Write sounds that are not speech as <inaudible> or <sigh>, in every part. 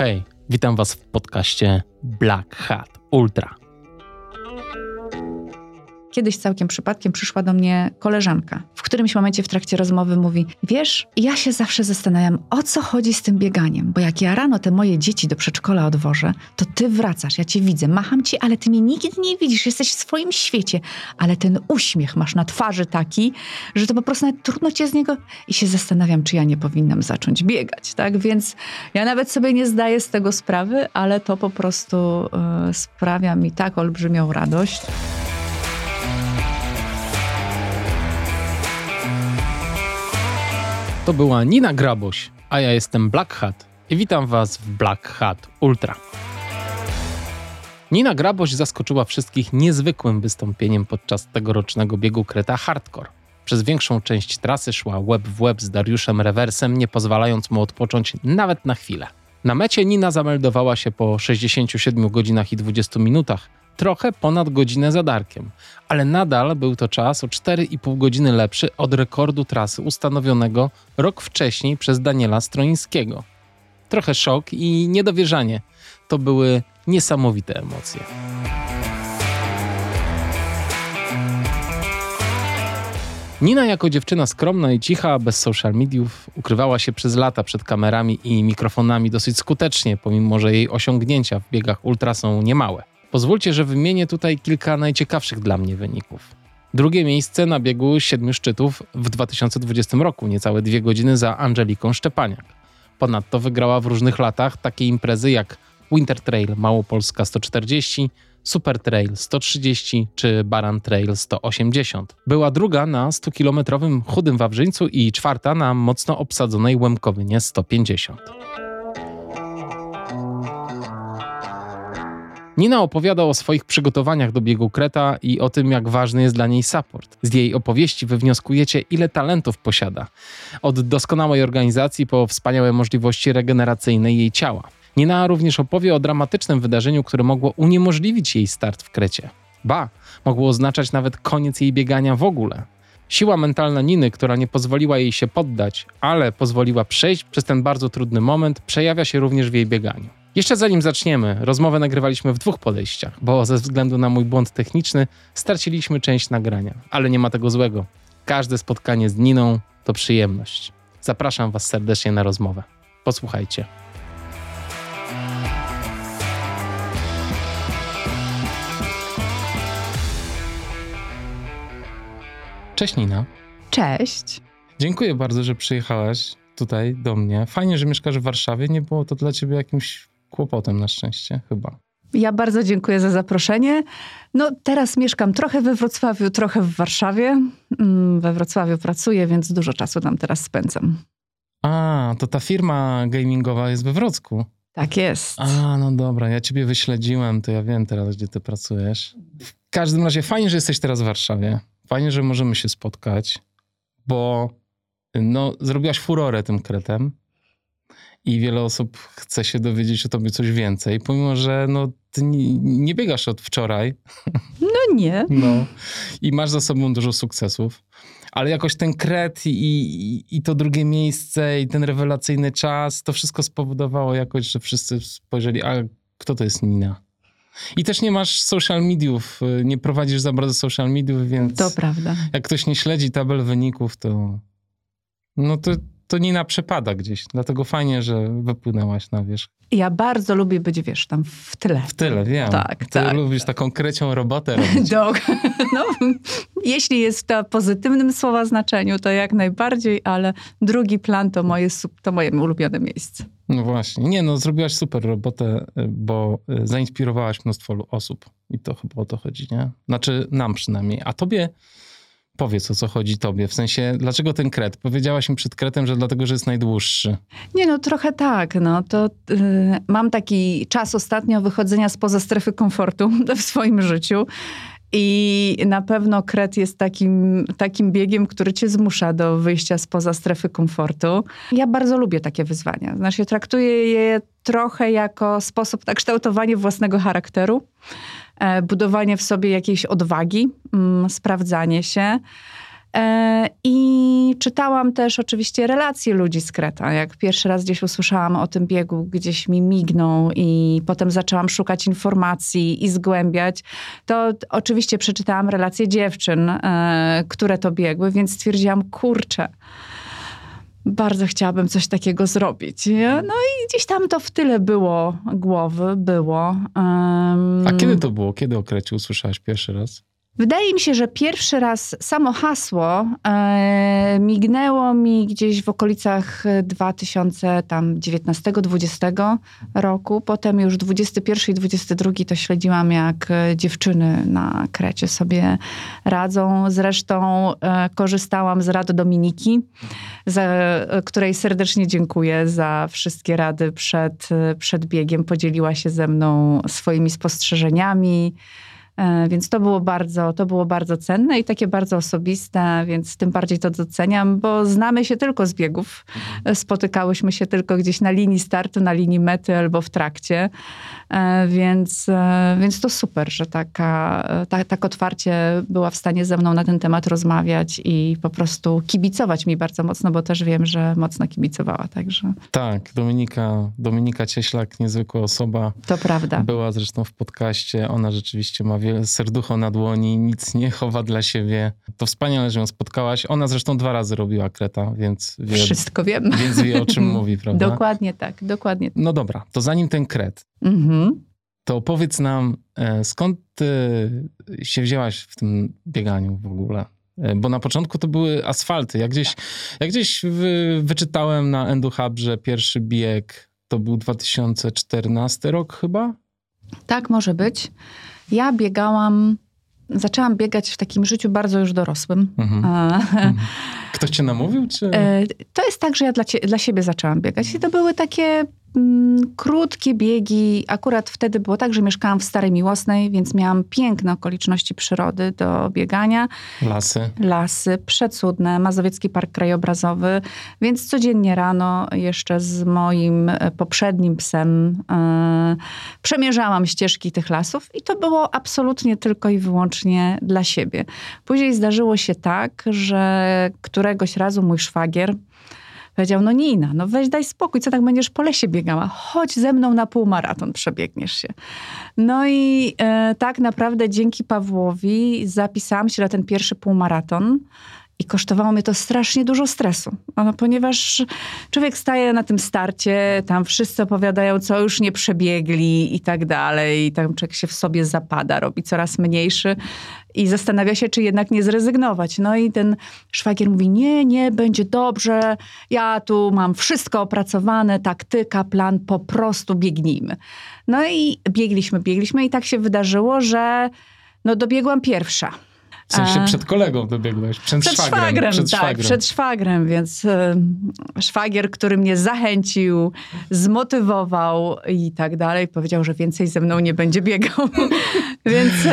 Hej, witam Was w podcaście Black Hat Ultra. Kiedyś całkiem przypadkiem przyszła do mnie koleżanka. W którymś momencie w trakcie rozmowy mówi: Wiesz, ja się zawsze zastanawiam, o co chodzi z tym bieganiem, bo jak ja rano te moje dzieci do przedszkola odwożę, to ty wracasz, ja cię widzę, macham ci, ale ty mnie nigdy nie widzisz, jesteś w swoim świecie, ale ten uśmiech masz na twarzy taki, że to po prostu nawet trudno cię z niego. I się zastanawiam, czy ja nie powinnam zacząć biegać, tak? Więc ja nawet sobie nie zdaję z tego sprawy, ale to po prostu yy, sprawia mi tak olbrzymią radość. To była Nina Graboś, a ja jestem Black Hat i witam Was w Black Hat Ultra. Nina Graboś zaskoczyła wszystkich niezwykłym wystąpieniem podczas tegorocznego biegu Kreta Hardcore. Przez większą część trasy szła web w web z Dariuszem Rewersem, nie pozwalając mu odpocząć nawet na chwilę. Na mecie Nina zameldowała się po 67 godzinach i 20 minutach, trochę ponad godzinę za Darkiem, ale nadal był to czas o 4,5 godziny lepszy od rekordu trasy ustanowionego rok wcześniej przez Daniela Stroińskiego. Trochę szok i niedowierzanie. To były niesamowite emocje. Nina jako dziewczyna skromna i cicha, bez social mediów, ukrywała się przez lata przed kamerami i mikrofonami dosyć skutecznie, pomimo że jej osiągnięcia w biegach ultra są niemałe. Pozwólcie, że wymienię tutaj kilka najciekawszych dla mnie wyników. Drugie miejsce na biegu siedmiu szczytów w 2020 roku, niecałe dwie godziny za Angeliką Szczepaniak. Ponadto wygrała w różnych latach takie imprezy jak Winter Trail Małopolska 140, Super Trail 130 czy Baran Trail 180. Była druga na 100-kilometrowym Chudym Wawrzyńcu i czwarta na mocno obsadzonej Łemkowynie 150. Nina opowiada o swoich przygotowaniach do biegu Kreta i o tym, jak ważny jest dla niej support. Z jej opowieści wywnioskujecie, ile talentów posiada. Od doskonałej organizacji po wspaniałe możliwości regeneracyjne jej ciała. Nina również opowie o dramatycznym wydarzeniu, które mogło uniemożliwić jej start w Krecie. Ba, mogło oznaczać nawet koniec jej biegania w ogóle. Siła mentalna Niny, która nie pozwoliła jej się poddać, ale pozwoliła przejść przez ten bardzo trudny moment, przejawia się również w jej bieganiu. Jeszcze zanim zaczniemy, rozmowę nagrywaliśmy w dwóch podejściach, bo ze względu na mój błąd techniczny straciliśmy część nagrania, ale nie ma tego złego. Każde spotkanie z Niną to przyjemność. Zapraszam Was serdecznie na rozmowę. Posłuchajcie. Cześć Nina. Cześć. Dziękuję bardzo, że przyjechałaś tutaj do mnie. Fajnie, że mieszkasz w Warszawie. Nie było to dla ciebie jakimś kłopotem na szczęście, chyba. Ja bardzo dziękuję za zaproszenie. No, teraz mieszkam trochę we Wrocławiu, trochę w Warszawie. Mm, we Wrocławiu pracuję, więc dużo czasu tam teraz spędzam. A, to ta firma gamingowa jest we Wrocku. Tak jest. A, no dobra, ja ciebie wyśledziłem, to ja wiem teraz, gdzie ty pracujesz. W każdym razie fajnie, że jesteś teraz w Warszawie. Fajnie, że możemy się spotkać, bo no, zrobiłaś furorę tym kretem i wiele osób chce się dowiedzieć o tobie coś więcej, pomimo że no, ty nie, nie biegasz od wczoraj. No nie. No. I masz za sobą dużo sukcesów. Ale jakoś ten kret i, i, i to drugie miejsce i ten rewelacyjny czas, to wszystko spowodowało jakoś, że wszyscy spojrzeli, a kto to jest Nina? I też nie masz social mediów, nie prowadzisz za bardzo social mediów, więc... To prawda. Jak ktoś nie śledzi tabel wyników, to no to, to Nina przepada gdzieś. Dlatego fajnie, że wypłynęłaś na wierzch. Ja bardzo lubię być, wiesz, tam w tyle. W tyle, wiem. Tak, Ty tak. lubisz taką krecią robotę <laughs> robić. Do, <laughs> no, jeśli jest to w pozytywnym słowa znaczeniu, to jak najbardziej, ale drugi plan to moje, to moje ulubione miejsce. No właśnie. Nie, no zrobiłaś super robotę, bo zainspirowałaś mnóstwo osób. I to chyba o to chodzi, nie? Znaczy nam przynajmniej. A tobie Powiedz o co chodzi tobie, w sensie dlaczego ten kret? Powiedziałaś mi przed kretem, że dlatego, że jest najdłuższy. Nie no, trochę tak. No, to yy, mam taki czas ostatnio wychodzenia spoza strefy komfortu <laughs> w swoim życiu. I na pewno kret jest takim, takim biegiem, który cię zmusza do wyjścia spoza strefy komfortu. Ja bardzo lubię takie wyzwania. Znaczy, traktuję je trochę jako sposób na kształtowanie własnego charakteru budowanie w sobie jakiejś odwagi, sprawdzanie się. E, I czytałam też oczywiście relacje ludzi z Kreta. Jak pierwszy raz gdzieś usłyszałam o tym biegu, gdzieś mi mignął i potem zaczęłam szukać informacji i zgłębiać, to oczywiście przeczytałam relacje dziewczyn, e, które to biegły, więc stwierdziłam, kurczę, bardzo chciałabym coś takiego zrobić. No i gdzieś tam to w tyle było głowy, było. Um... A kiedy to było? Kiedy o Krecie usłyszałaś pierwszy raz? Wydaje mi się, że pierwszy raz samo hasło e, mignęło mi gdzieś w okolicach 2019-2020 roku. Potem już 21 i 22 to śledziłam, jak dziewczyny na Krecie sobie radzą. Zresztą e, korzystałam z rad Dominiki, za, której serdecznie dziękuję za wszystkie rady przed, przed biegiem. Podzieliła się ze mną swoimi spostrzeżeniami. E, więc to było bardzo, to było bardzo cenne i takie bardzo osobiste, więc tym bardziej to doceniam, bo znamy się tylko z biegów. Mhm. Spotykałyśmy się tylko gdzieś na linii startu, na linii mety albo w trakcie. E, więc, e, więc to super, że taka, tak, tak otwarcie była w stanie ze mną na ten temat rozmawiać i po prostu kibicować mi bardzo mocno, bo też wiem, że mocno kibicowała. Także. Tak, Dominika, Dominika Cieślak, niezwykła osoba. To prawda. Była zresztą w podcaście. Ona rzeczywiście ma wiele serducho na dłoni, nic nie chowa dla siebie. To wspaniale, że ją spotkałaś. Ona zresztą dwa razy robiła kreta, więc wie, Wszystko wiem. Więc wie o czym mówi, <laughs> prawda? Dokładnie tak, dokładnie. No dobra, to zanim ten kret, mhm. To powiedz nam, e, skąd ty się wzięłaś w tym bieganiu w ogóle? E, bo na początku to były asfalty. Jak gdzieś, jak gdzieś wy, wyczytałem na EnduHub, że pierwszy bieg to był 2014 rok chyba? Tak, może być. Ja biegałam, zaczęłam biegać w takim życiu bardzo już dorosłym. Mhm. mhm. <laughs> Ktoś cię namówił? Czy? E, to jest tak, że ja dla, dla siebie zaczęłam biegać. I to były takie Mm, krótkie biegi. Akurat wtedy było tak, że mieszkałam w Starej Miłosnej, więc miałam piękne okoliczności przyrody do biegania. Lasy. Lasy, przecudne, Mazowiecki Park Krajobrazowy, więc codziennie rano jeszcze z moim e, poprzednim psem e, przemierzałam ścieżki tych lasów i to było absolutnie tylko i wyłącznie dla siebie. Później zdarzyło się tak, że któregoś razu mój szwagier Powiedział, no Nina, no weź daj spokój, co tak będziesz po lesie biegała? Chodź ze mną na półmaraton, przebiegniesz się. No i e, tak naprawdę dzięki Pawłowi zapisałam się na ten pierwszy półmaraton. I kosztowało mnie to strasznie dużo stresu, no, ponieważ człowiek staje na tym starcie, tam wszyscy opowiadają, co już nie przebiegli i tak dalej. I tam człowiek się w sobie zapada, robi coraz mniejszy i zastanawia się, czy jednak nie zrezygnować. No i ten szwagier mówi, nie, nie, będzie dobrze, ja tu mam wszystko opracowane, taktyka, plan, po prostu biegnijmy. No i biegliśmy, biegliśmy i tak się wydarzyło, że no dobiegłam pierwsza. W sensie przed kolegą dobiegłeś, przed, przed szwagrem. szwagrem przed tak, szwagrem. przed szwagrem, więc y, szwagier, który mnie zachęcił, zmotywował i tak dalej, powiedział, że więcej ze mną nie będzie biegał. <laughs> więc y,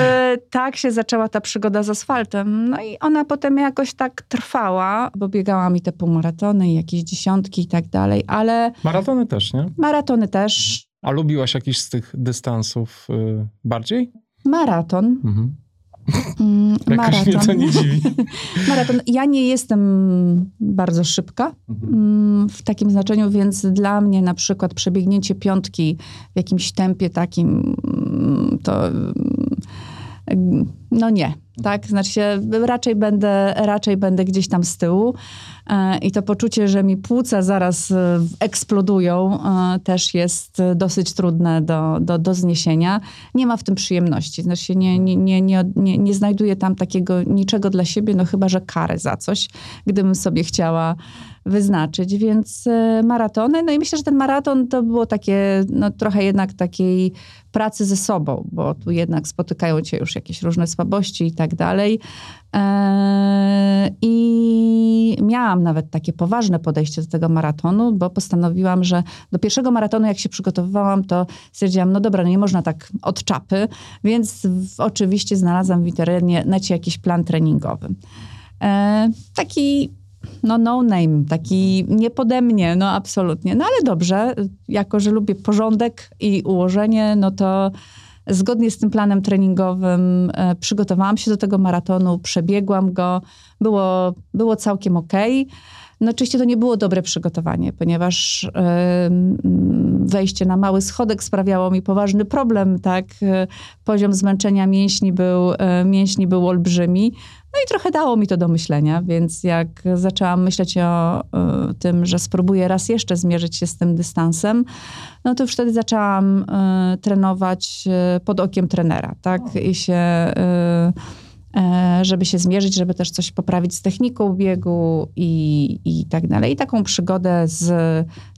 tak się zaczęła ta przygoda z asfaltem. No i ona potem jakoś tak trwała, bo biegała mi te półmaratony i jakieś dziesiątki i tak dalej, ale... Maratony też, nie? Maratony też. A lubiłaś jakiś z tych dystansów y, bardziej? Maraton. Mhm. Mm, Jakoś mnie to nie dziwi. <laughs> maraton. Ja nie jestem bardzo szybka mhm. mm, w takim znaczeniu, więc dla mnie na przykład przebiegnięcie piątki w jakimś tempie takim mm, to no nie, tak? Znaczy się, raczej będę, raczej będę gdzieś tam z tyłu e, i to poczucie, że mi płuca zaraz e, eksplodują, e, też jest dosyć trudne do, do, do zniesienia. Nie ma w tym przyjemności. Znaczy się nie, nie, nie, nie, nie, nie znajduję tam takiego niczego dla siebie, no chyba, że karę za coś, gdybym sobie chciała wyznaczyć, więc maratony. No i myślę, że ten maraton to było takie, no trochę jednak takiej pracy ze sobą, bo tu jednak spotykają cię już jakieś różne słabości i tak dalej. E, I miałam nawet takie poważne podejście do tego maratonu, bo postanowiłam, że do pierwszego maratonu, jak się przygotowywałam, to stwierdziłam, no dobra, no nie można tak od czapy, więc oczywiście znalazłam w internecie jakiś plan treningowy. E, taki no no name, taki nie pode mnie, no absolutnie. No ale dobrze, jako że lubię porządek i ułożenie, no to zgodnie z tym planem treningowym e, przygotowałam się do tego maratonu, przebiegłam go, było, było całkiem okej. Okay. No oczywiście to nie było dobre przygotowanie, ponieważ wejście na mały schodek sprawiało mi poważny problem, tak? Poziom zmęczenia mięśni był, e, mięśni był olbrzymi. No i trochę dało mi to do myślenia, więc jak zaczęłam myśleć o, o tym, że spróbuję raz jeszcze zmierzyć się z tym dystansem, no to już wtedy zaczęłam y, trenować e, pod okiem trenera, tak? I się... Y, żeby się zmierzyć, żeby też coś poprawić z techniką biegu i, i tak dalej. I taką przygodę z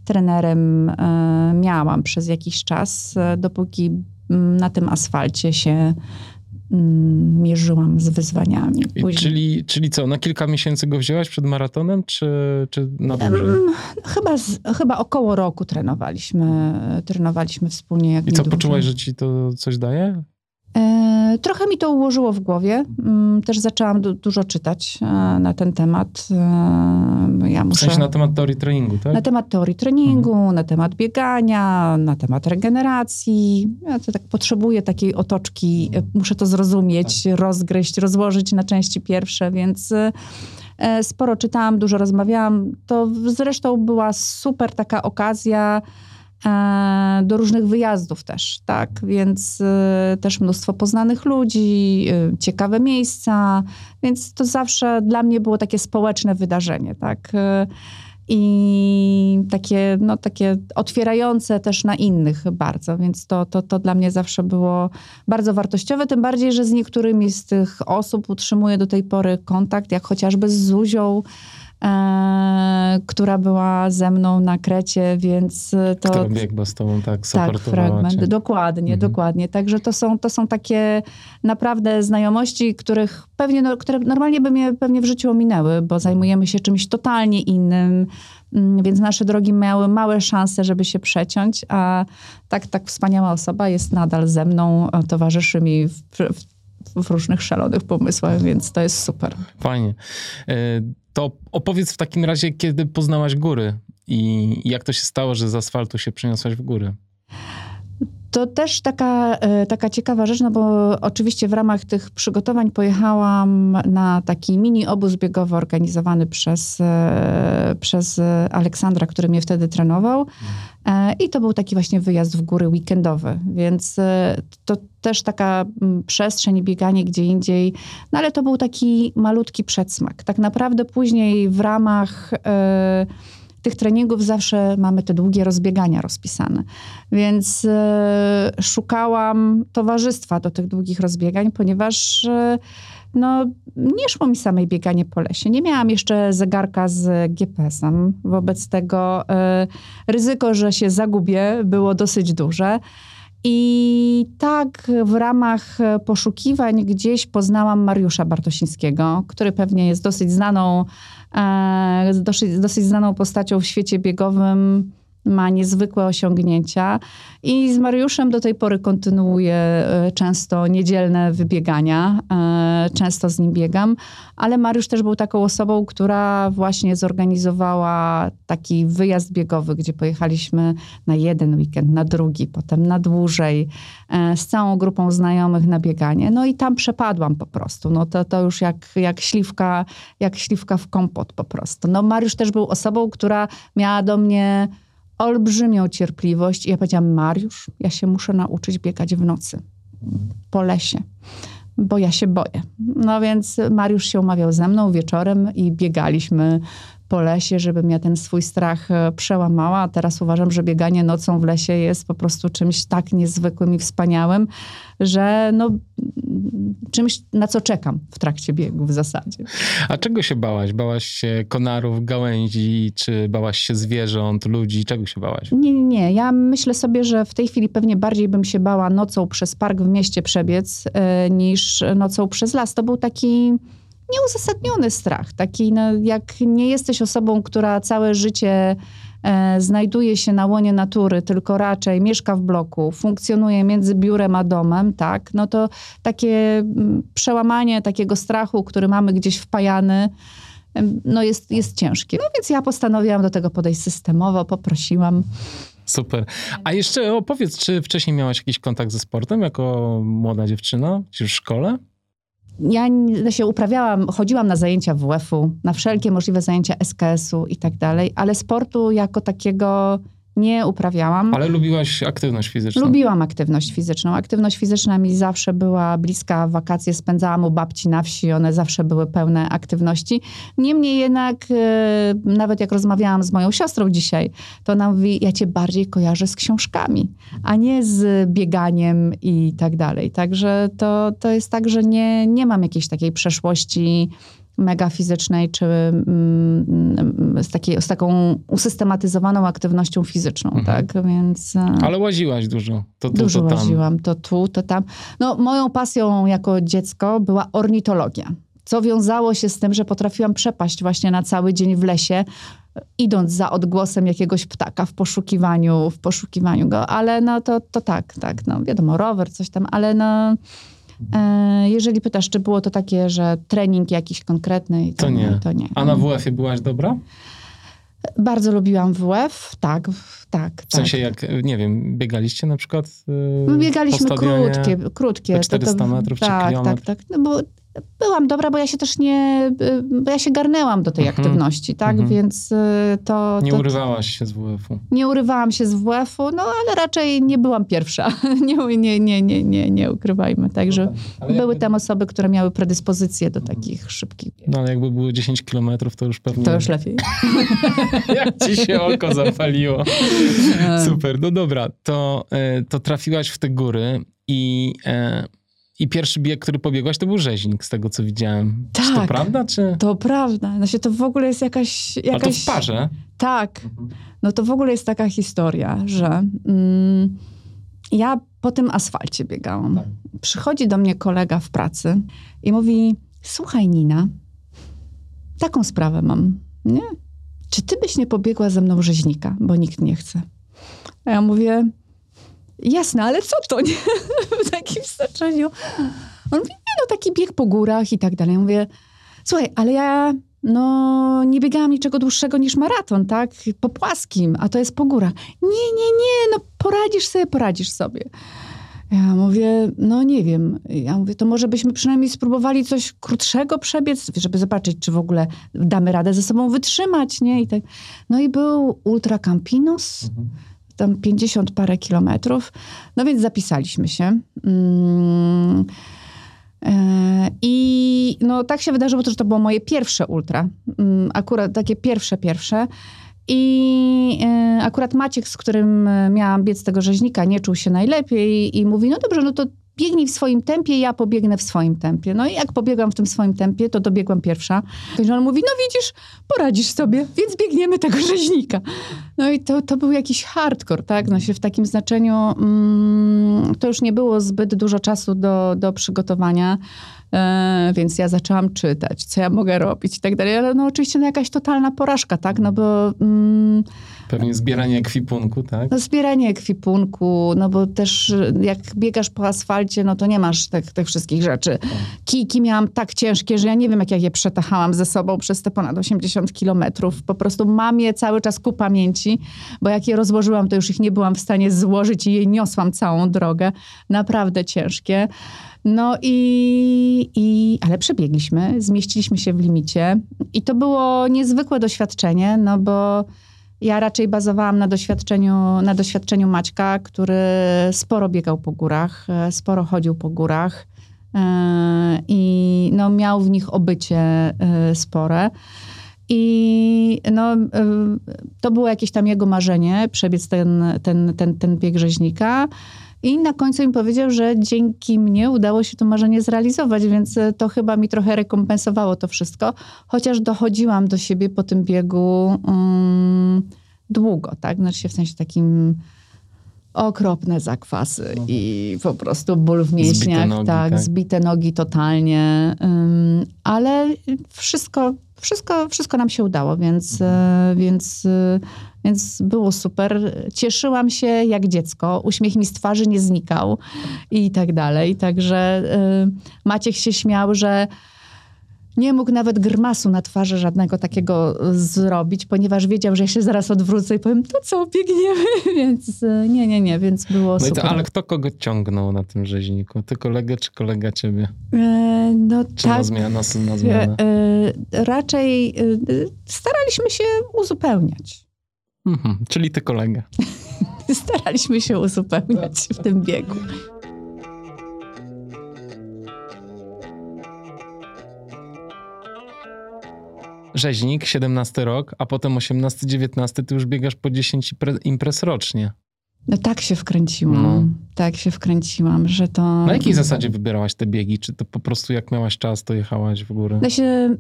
trenerem miałam przez jakiś czas, dopóki mm, na tym asfalcie się mierzyłam z wyzwaniami. Czyli, czyli co, na kilka miesięcy go wzięłaś przed maratonem, czy, czy na dłużej? Chyba, z, chyba około roku trenowaliśmy, trenowaliśmy wspólnie. Jak I co, poczułaś, że ci to coś daje? E, trochę mi to ułożyło w głowie. Mm, też zaczęłam du dużo czytać e, na ten temat. E, ja muszę... W sensie na temat teorii treningu, tak? Na temat teorii treningu, mhm. na temat biegania, na temat regeneracji. Ja to tak potrzebuję takiej otoczki, muszę to zrozumieć, tak. rozgryźć, rozłożyć na części pierwsze, więc sporo czytałam, dużo rozmawiałam. To zresztą była super taka okazja do różnych wyjazdów też, tak? Więc e, też mnóstwo poznanych ludzi, e, ciekawe miejsca, więc to zawsze dla mnie było takie społeczne wydarzenie, tak? I takie, no, takie otwierające też na innych bardzo, więc to, to, to dla mnie zawsze było bardzo wartościowe, tym bardziej, że z niektórymi z tych osób utrzymuję do tej pory kontakt, jak chociażby z Zuzią, e, która była ze mną na Krecie, więc to... Która biegła z tobą, tak, Tak, fragment, cię. dokładnie, mhm. dokładnie. Także to są, to są takie naprawdę znajomości, których pewnie, no, które normalnie by mnie pewnie w życiu ominęły, bo zajmujemy się czymś totalnie innym, mm, więc nasze drogi miały małe szanse, żeby się przeciąć, a tak, tak wspaniała osoba jest nadal ze mną, towarzyszy mi w, w w różnych szalonych pomysłach, więc to jest super. Fajnie. To opowiedz w takim razie, kiedy poznałaś góry i jak to się stało, że z asfaltu się przeniosłaś w góry? To też taka, e, taka ciekawa rzecz, no bo oczywiście w ramach tych przygotowań pojechałam na taki mini obóz biegowy organizowany przez, e, przez Aleksandra, który mnie wtedy trenował. E, I to był taki właśnie wyjazd w góry weekendowy, więc to też taka przestrzeń, bieganie gdzie indziej, no ale to był taki malutki przedsmak. Tak naprawdę później w ramach tych treningów zawsze mamy te długie rozbiegania rozpisane. Więc e, szukałam towarzystwa do tych długich rozbiegań, ponieważ e, no, nie szło mi samej bieganie po lesie. Nie miałam jeszcze zegarka z GPS-em. Wobec tego e, ryzyko, że się zagubię, było dosyć duże. I tak w ramach poszukiwań gdzieś poznałam Mariusza Bartosińskiego, który pewnie jest dosyć znaną dosyć, dosyć znaną postacią w świecie biegowym ma niezwykłe osiągnięcia i z Mariuszem do tej pory kontynuuję e, często niedzielne wybiegania. E, często z nim biegam, ale Mariusz też był taką osobą, która właśnie zorganizowała taki wyjazd biegowy, gdzie pojechaliśmy na jeden weekend, na drugi, potem na dłużej, e, z całą grupą znajomych na bieganie. No i tam przepadłam po prostu. No to, to już jak, jak, śliwka, jak śliwka w kompot po prostu. No Mariusz też był osobą, która miała do mnie olbrzymią cierpliwość i ja powiedziałam, Mariusz, ja się muszę nauczyć biegać w nocy po lesie, bo ja się boję. No więc Mariusz się umawiał ze mną wieczorem i biegaliśmy po lesie, żebym ja ten swój strach e, przełamała. A teraz uważam, że bieganie nocą w lesie jest po prostu czymś tak niezwykłym i wspaniałym, że no, czymś, na co czekam w trakcie biegu w zasadzie. A czego się bałaś? Bałaś się konarów, gałęzi, czy bałaś się zwierząt, ludzi? Czego się bałaś? Nie, nie, nie. Ja myślę sobie, że w tej chwili pewnie bardziej bym się bała nocą przez park w mieście przebiec, yy, niż nocą przez las. To był taki nieuzasadniony strach. Taki, no, jak nie jesteś osobą, która całe życie e, znajduje się na łonie natury, tylko raczej mieszka w bloku, funkcjonuje między biurem a domem, tak, no to takie mm, przełamanie takiego strachu, który mamy gdzieś wpajany, no jest, jest ciężkie. No więc ja postanowiłam do tego podejść systemowo, poprosiłam Super. A jeszcze opowiedz, czy wcześniej miałaś jakiś kontakt ze sportem jako młoda dziewczyna, czy w szkole? Ja się uprawiałam, chodziłam na zajęcia WF-u, na wszelkie możliwe zajęcia SKS-u i tak dalej, ale sportu jako takiego nie uprawiałam. Ale lubiłaś aktywność fizyczną? Lubiłam aktywność fizyczną. Aktywność fizyczna mi zawsze była bliska. Wakacje spędzałam u babci na wsi, one zawsze były pełne aktywności. Niemniej jednak, e, nawet jak rozmawiałam z moją siostrą dzisiaj, to ona mówi, ja cię bardziej kojarzę z książkami, a nie z bieganiem i tak dalej. Także to, to jest tak, że nie, nie mam jakiejś takiej przeszłości mega fizycznej, czy mm, z, takiej, z taką usystematyzowaną aktywnością fizyczną, mhm. tak? Więc... E, Ale łaziłaś dużo. To tu, dużo to tam. łaziłam, to tu, to tam. No, moją pasją jako dziecko była ornitologia. Co wiązało się z tym, że potrafiłam przepaść właśnie na cały dzień w lesie, idąc za odgłosem jakiegoś ptaka w poszukiwaniu, w poszukiwaniu go, ale no to, to tak, tak, no wiadomo, rower, coś tam, ale no jeżeli pytasz, czy było to takie, że trening jakiś konkretny, to, to nie. To nie. A na WF-ie byłaś dobra? Bardzo lubiłam WF, tak, tak. W sensie tak. jak, nie wiem, biegaliście na przykład? Yy, Biegaliśmy krótkie, krótkie. 400 to, to, metrów tak, czy kilometr? Tak, tak, no bo byłam dobra, bo ja się też nie, bo ja się garnęłam do tej mhm. aktywności, tak, mhm. więc y, to... Nie to, urywałaś się z WF-u. Nie urywałam się z WF-u, no ale raczej nie byłam pierwsza, <laughs> nie, nie, nie, nie, nie, nie ukrywajmy, także no były jakby... tam osoby, które miały predyspozycje do takich szybkich No ale jakby było 10 kilometrów, to już pewnie... To już lepiej. <laughs> Jak ci się oko zapaliło. <laughs> Super, no dobra, to, e, to trafiłaś w te góry i... E, i pierwszy bieg, który pobiegłaś, to był rzeźnik, z tego co widziałem. Tak, czy to tak, prawda? Czy... To prawda. Znaczy, to w ogóle jest jakaś. jakaś... To w parze? Tak. Mhm. No to w ogóle jest taka historia, że mm, ja po tym asfalcie biegałam. Tak. Przychodzi do mnie kolega w pracy i mówi: Słuchaj, Nina, taką sprawę mam. Nie? Czy ty byś nie pobiegła ze mną rzeźnika, bo nikt nie chce? A ja mówię: Jasne, ale co to, nie? <laughs> w takim znaczeniu. On mówi, nie no, taki bieg po górach i tak dalej. Ja mówię, słuchaj, ale ja no nie biegałam niczego dłuższego niż maraton, tak? Po płaskim, a to jest po górach. Nie, nie, nie, no poradzisz sobie, poradzisz sobie. Ja mówię, no nie wiem. Ja mówię, to może byśmy przynajmniej spróbowali coś krótszego przebiec, żeby zobaczyć, czy w ogóle damy radę ze sobą wytrzymać, nie? I tak. No i był Ultra Campinos. Mhm tam 50 parę kilometrów. No więc zapisaliśmy się. Mm, e, I no, tak się wydarzyło, że to było moje pierwsze ultra. Mm, akurat takie pierwsze, pierwsze. I e, akurat Maciek, z którym miałam biec tego rzeźnika, nie czuł się najlepiej i mówi, no dobrze, no to biegnij w swoim tempie, ja pobiegnę w swoim tempie. No i jak pobiegłam w tym swoim tempie, to dobiegłam pierwsza. I on mówi, no widzisz, poradzisz sobie, więc biegniemy tego rzeźnika. No i to, to był jakiś hardcore, tak? No się w takim znaczeniu mm, to już nie było zbyt dużo czasu do, do przygotowania. E, więc ja zaczęłam czytać, co ja mogę robić i tak dalej, ale no oczywiście no jakaś totalna porażka, tak, no bo... Mm, Pewnie zbieranie ekwipunku, tak? No zbieranie ekwipunku, no bo też jak biegasz po asfalcie, no to nie masz tych, tych wszystkich rzeczy. Tak. Kijki miałam tak ciężkie, że ja nie wiem, jak ja je przetachałam ze sobą przez te ponad 80 kilometrów. Po prostu mam je cały czas ku pamięci, bo jak je rozłożyłam, to już ich nie byłam w stanie złożyć i je niosłam całą drogę. Naprawdę ciężkie. No i, i, ale przebiegliśmy, zmieściliśmy się w limicie i to było niezwykłe doświadczenie, no bo ja raczej bazowałam na doświadczeniu, na doświadczeniu Maćka, który sporo biegał po górach, e, sporo chodził po górach e, i no, miał w nich obycie e, spore. I no, to było jakieś tam jego marzenie, przebiec ten, ten, ten, ten bieg rzeźnika. I na końcu mi powiedział, że dzięki mnie udało się to marzenie zrealizować, więc e, to chyba mi trochę rekompensowało to wszystko, chociaż dochodziłam do siebie po tym biegu um, długo, tak? Znaczy w sensie takim okropne zakwasy no. i po prostu ból w mięśniach, nogi, tak, tak, zbite nogi totalnie, um, ale wszystko, wszystko, wszystko nam się udało, więc, mhm. więc więc było super. Cieszyłam się jak dziecko. Uśmiech mi z twarzy nie znikał i tak dalej. Także y, Maciek się śmiał, że nie mógł nawet grymasu na twarzy żadnego takiego zrobić, ponieważ wiedział, że ja się zaraz odwrócę i powiem, to co, biegniemy, <laughs> więc e, nie, nie, nie, więc było no super. To, ale kto kogo ciągnął na tym rzeźniku? Ty kolegę czy kolega ciebie? E, no czy tak. na zmianę? Na zmianę? E, e, raczej e, staraliśmy się uzupełniać. Mhm, czyli ty kolega. <laughs> staraliśmy się uzupełniać w tym biegu. rzeźnik, 17 rok, a potem 18, 19, ty już biegasz po 10 imprez rocznie. No tak się wkręciłam. No. Tak się wkręciłam, że to... Na jakiej zasadzie wybierałaś te biegi? Czy to po prostu jak miałaś czas, to jechałaś w górę? Ja, się,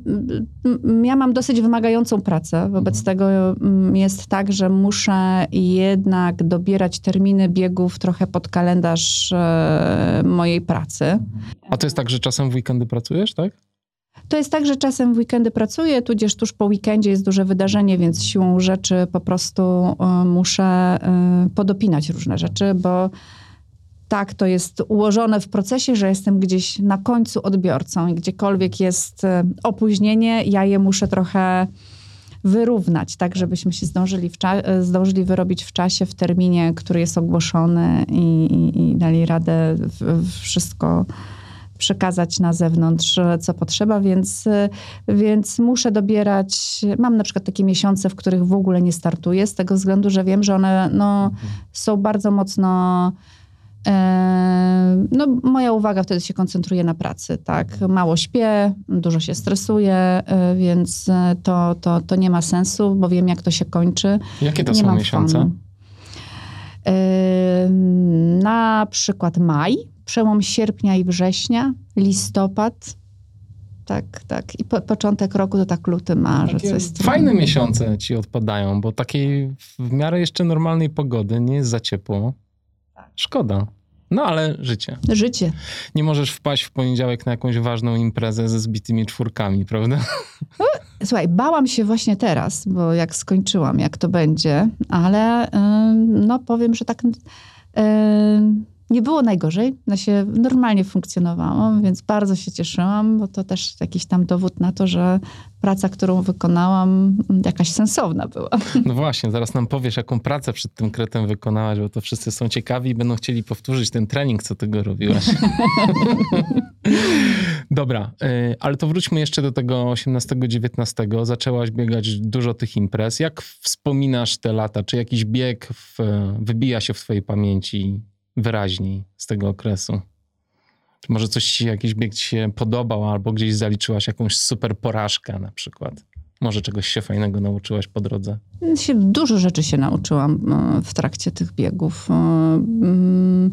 ja mam dosyć wymagającą pracę. Wobec mhm. tego jest tak, że muszę jednak dobierać terminy biegów trochę pod kalendarz e, mojej pracy. A to jest tak, że czasem w weekendy pracujesz, tak? To jest tak, że czasem w weekendy pracuję, tudzież tuż po weekendzie jest duże wydarzenie, więc siłą rzeczy po prostu y, muszę y, podopinać różne rzeczy, bo tak to jest ułożone w procesie, że jestem gdzieś na końcu odbiorcą i gdziekolwiek jest y, opóźnienie, ja je muszę trochę wyrównać, tak żebyśmy się zdążyli, zdążyli wyrobić w czasie, w terminie, który jest ogłoszony i, i, i dali radę w, w wszystko przekazać na zewnątrz, co potrzeba, więc, więc muszę dobierać. Mam na przykład takie miesiące, w których w ogóle nie startuję, z tego względu, że wiem, że one no, są bardzo mocno. E, no, moja uwaga wtedy się koncentruje na pracy, tak. Mało śpię, dużo się stresuję, e, więc to, to, to nie ma sensu, bo wiem, jak to się kończy. Jakie to nie są miesiące? E, na przykład maj, przełom sierpnia i września, listopad. Tak, tak. I po, początek roku to tak luty, marzec. Jest fajne miesiące ci odpadają, bo takiej w miarę jeszcze normalnej pogody nie jest za ciepło. Tak. Szkoda. No ale życie. Życie. Nie możesz wpaść w poniedziałek na jakąś ważną imprezę ze zbitymi czwórkami, prawda? No, słuchaj, bałam się właśnie teraz, bo jak skończyłam, jak to będzie, ale yy, no powiem, że tak... Yy, nie było najgorzej, no się normalnie funkcjonowałam, więc bardzo się cieszyłam, bo to też jakiś tam dowód na to, że praca, którą wykonałam, jakaś sensowna była. <laughs> No właśnie, zaraz nam powiesz, jaką pracę przed tym kretem wykonałaś, bo to wszyscy są ciekawi i będą chcieli powtórzyć ten trening, co ty go robiłaś. <laughs> Dobra, y, ale to wróćmy jeszcze do tego 18-19. Zaczęłaś biegać dużo tych imprez. Jak wspominasz te lata? Czy jakiś bieg w, wybija się w twojej pamięci? Wyraźniej z tego okresu? Czy może coś jakiś bieg ci się podobał, albo gdzieś zaliczyłaś jakąś super porażkę na przykład? Może czegoś się fajnego nauczyłaś po drodze? Dużo rzeczy się nauczyłam e, w trakcie tych biegów. E, mm,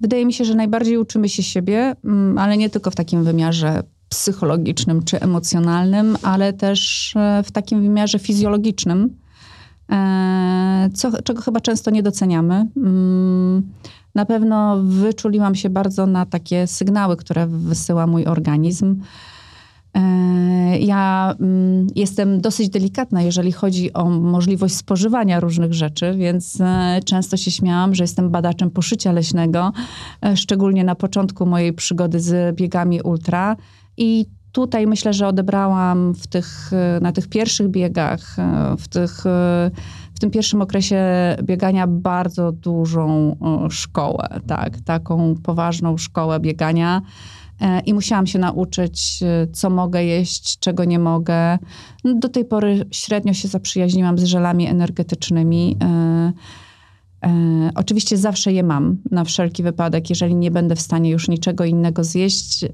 wydaje mi się, że najbardziej uczymy się siebie, mm, ale nie tylko w takim wymiarze psychologicznym czy emocjonalnym, ale też e, w takim wymiarze fizjologicznym, co, czego chyba często nie doceniamy. Mm, na pewno wyczuliłam się bardzo na takie sygnały, które wysyła mój organizm. E, ja mm, jestem dosyć delikatna, jeżeli chodzi o możliwość spożywania różnych rzeczy, więc e, często się śmiałam, że jestem badaczem poszycia leśnego, e, szczególnie na początku mojej przygody z biegami ultra. I tutaj myślę, że odebrałam w tych, na tych pierwszych biegach, w tych w tym pierwszym okresie biegania bardzo dużą szkołę, tak, taką poważną szkołę biegania. E, I musiałam się nauczyć, e, co mogę jeść, czego nie mogę. Do tej pory średnio się zaprzyjaźniłam z żelami energetycznymi. E, oczywiście zawsze je mam na wszelki wypadek, jeżeli nie będę w stanie już niczego innego zjeść,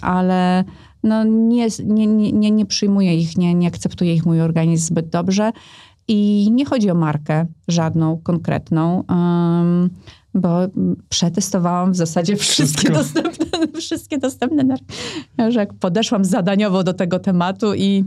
ale no nie, nie, nie, nie przyjmuję ich, nie, nie akceptuje ich mój organizm zbyt dobrze. I nie chodzi o markę żadną konkretną, um, bo przetestowałam w zasadzie wszystkie dostępne, <laughs> wszystkie dostępne, że jak podeszłam zadaniowo do tego tematu i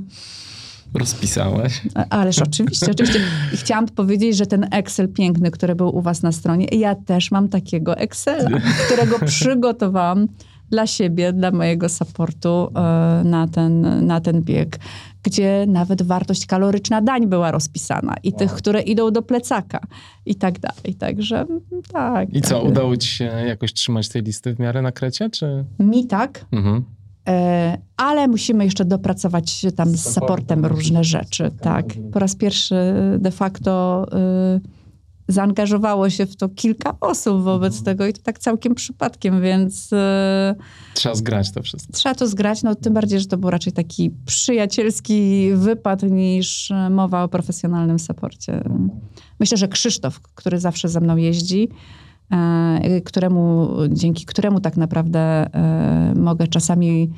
Rozpisałaś. Ależ oczywiście, oczywiście. I chciałam powiedzieć, że ten Excel piękny, który był u was na stronie, ja też mam takiego Excela, którego przygotowałam dla siebie, dla mojego supportu e, na ten, na ten bieg gdzie nawet wartość kaloryczna dań była rozpisana i wow. tych, które idą do plecaka i tak dalej. Także mm, tak. I co, udało ci się jakoś trzymać tej listy w miarę na krecie, czy? Mi tak. Mhm. E, ale musimy jeszcze dopracować tam z supportem różne rzeczy. Tak. Po raz pierwszy de facto y, zaangażowało się w to kilka osób wobec mhm. tego i to tak całkiem przypadkiem, więc... Y, trzeba zgrać to wszystko. Trzeba to zgrać, no tym bardziej, że to był raczej taki przyjacielski wypad niż mowa o profesjonalnym saporcie. Myślę, że Krzysztof, który zawsze ze mną jeździ, e, któremu, dzięki któremu tak naprawdę e, mogę czasami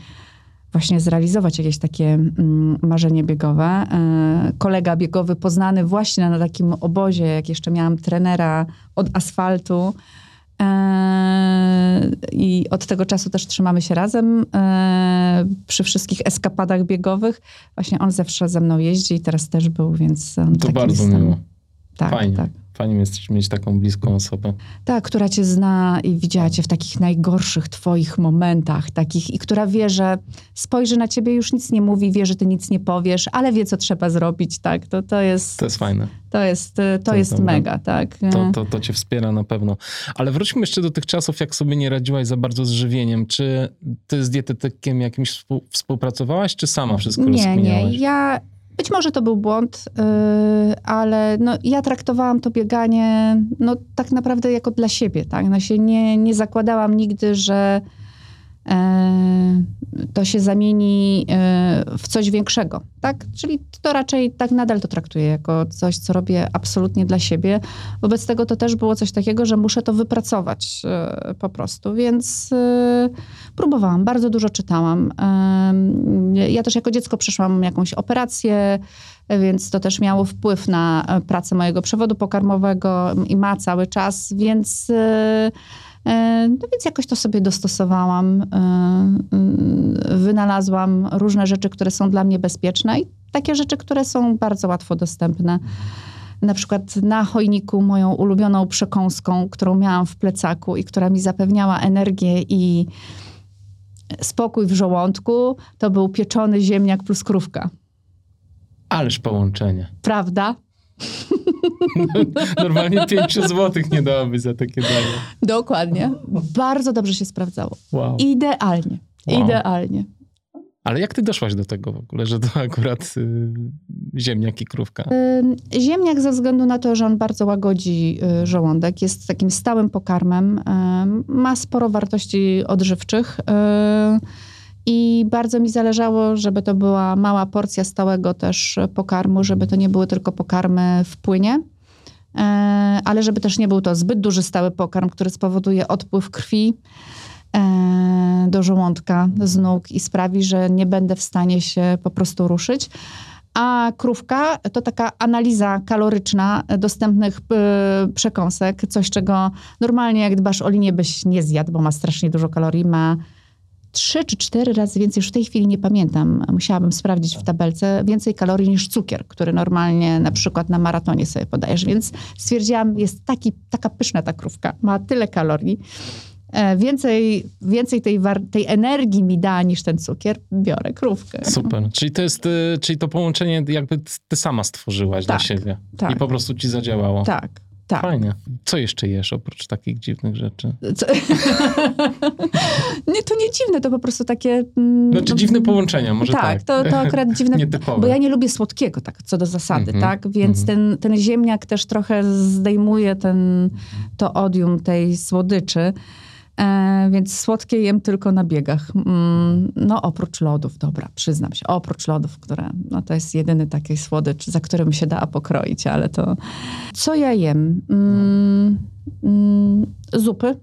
właśnie zrealizować jakieś takie mm, marzenie biegowe. E, kolega biegowy poznany właśnie na takim obozie, jak jeszcze miałam trenera od asfaltu. E, I od tego czasu też trzymamy się razem e, przy wszystkich eskapadach biegowych. Właśnie on zawsze ze mną jeździ i teraz też był, więc to bardzo miło. Tak, Fajnie. tak. Fajnie jest mieć taką bliską osobę. Tak, która cię zna i widziała cię w takich najgorszych twoich momentach, takich i która wie, że spojrzy na ciebie, już nic nie mówi, wie, że ty nic nie powiesz, ale wie, co trzeba zrobić, tak? To, to jest... To jest fajne. To jest, to, to jest mega, tak? To, to, to cię wspiera na pewno. Ale wróćmy jeszcze do tych czasów, jak sobie nie radziłaś za bardzo z żywieniem. Czy ty z dietetykiem jakimś współpracowałaś, czy sama wszystko Nie, nie. Ja być może to był błąd, yy, ale no, ja traktowałam to bieganie no, tak naprawdę jako dla siebie. Tak? No, się nie, nie zakładałam nigdy, że to się zamieni e, w coś większego, tak? Czyli to raczej tak nadal to traktuję jako coś, co robię absolutnie dla siebie. Wobec tego to też było coś takiego, że muszę to wypracować e, po prostu, więc próbowałam, bardzo dużo czytałam. Ja też jako dziecko przeszłam jakąś operację, więc to też miało wpływ na pracę mojego przewodu pokarmowego i ma cały czas, więc E, no więc jakoś to sobie dostosowałam, e, e, wynalazłam różne rzeczy, które są dla mnie bezpieczne i takie rzeczy, które są bardzo łatwo dostępne. Na przykład na chojniku moją ulubioną przekąską, którą miałam w plecaku i która mi zapewniała energię i spokój w żołądku, to był pieczony ziemniak plus krówka. Ależ połączenie. Prawda? <laughs> Normalnie 5 złotych nie dałaby za takie danie. Dokładnie. Bardzo dobrze się sprawdzało. Wow. Idealnie. Wow. Idealnie. Ale jak ty doszłaś do tego w ogóle, że to akurat y, ziemniak i krówka? Y, ziemniak ze względu na to, że on bardzo łagodzi y, żołądek, jest takim stałym pokarmem, ma sporo wartości odżywczych. Y, i bardzo mi zależało, żeby to była mała porcja stałego też pokarmu, żeby to nie były tylko pokarmy w płynie, e, ale żeby też nie był to zbyt duży stały pokarm, który spowoduje odpływ krwi e, do żołądka z nóg i sprawi, że nie będę w stanie się po prostu ruszyć. A krówka to taka analiza kaloryczna dostępnych e, przekąsek, coś czego normalnie jak dbasz o linię byś nie zjadł, bo ma strasznie dużo kalorii, ma trzy czy cztery razy więcej, już w tej chwili nie pamiętam, musiałabym sprawdzić w tabelce, więcej kalorii niż cukier, który normalnie na przykład na maratonie sobie podajesz. Więc stwierdziłam, jest taki, taka pyszna ta krówka, ma tyle kalorii, e, więcej, więcej tej, tej energii mi da niż ten cukier, biorę krówkę. Super. Czyli to jest, e, czyli to połączenie jakby ty sama stworzyłaś tak, dla siebie. Tak. I po prostu ci zadziałało. Tak. Tak. Fajnie. Co jeszcze jesz oprócz takich dziwnych rzeczy? <laughs> Nie, to nie dziwne, to po prostu takie... Mm, znaczy no, dziwne połączenia, może tak. Tak, to, to akurat <laughs> dziwne, Nietypowe. bo ja nie lubię słodkiego, tak, co do zasady, mm -hmm. tak? Więc mm -hmm. ten, ten ziemniak też trochę zdejmuje ten, to odium tej słodyczy. E, więc słodkie jem tylko na biegach. Mm, no oprócz lodów, dobra, przyznam się. Oprócz lodów, które, no to jest jedyny taki słodycz, za którym się da pokroić, ale to... Co ja jem? Mm, mm, zupy.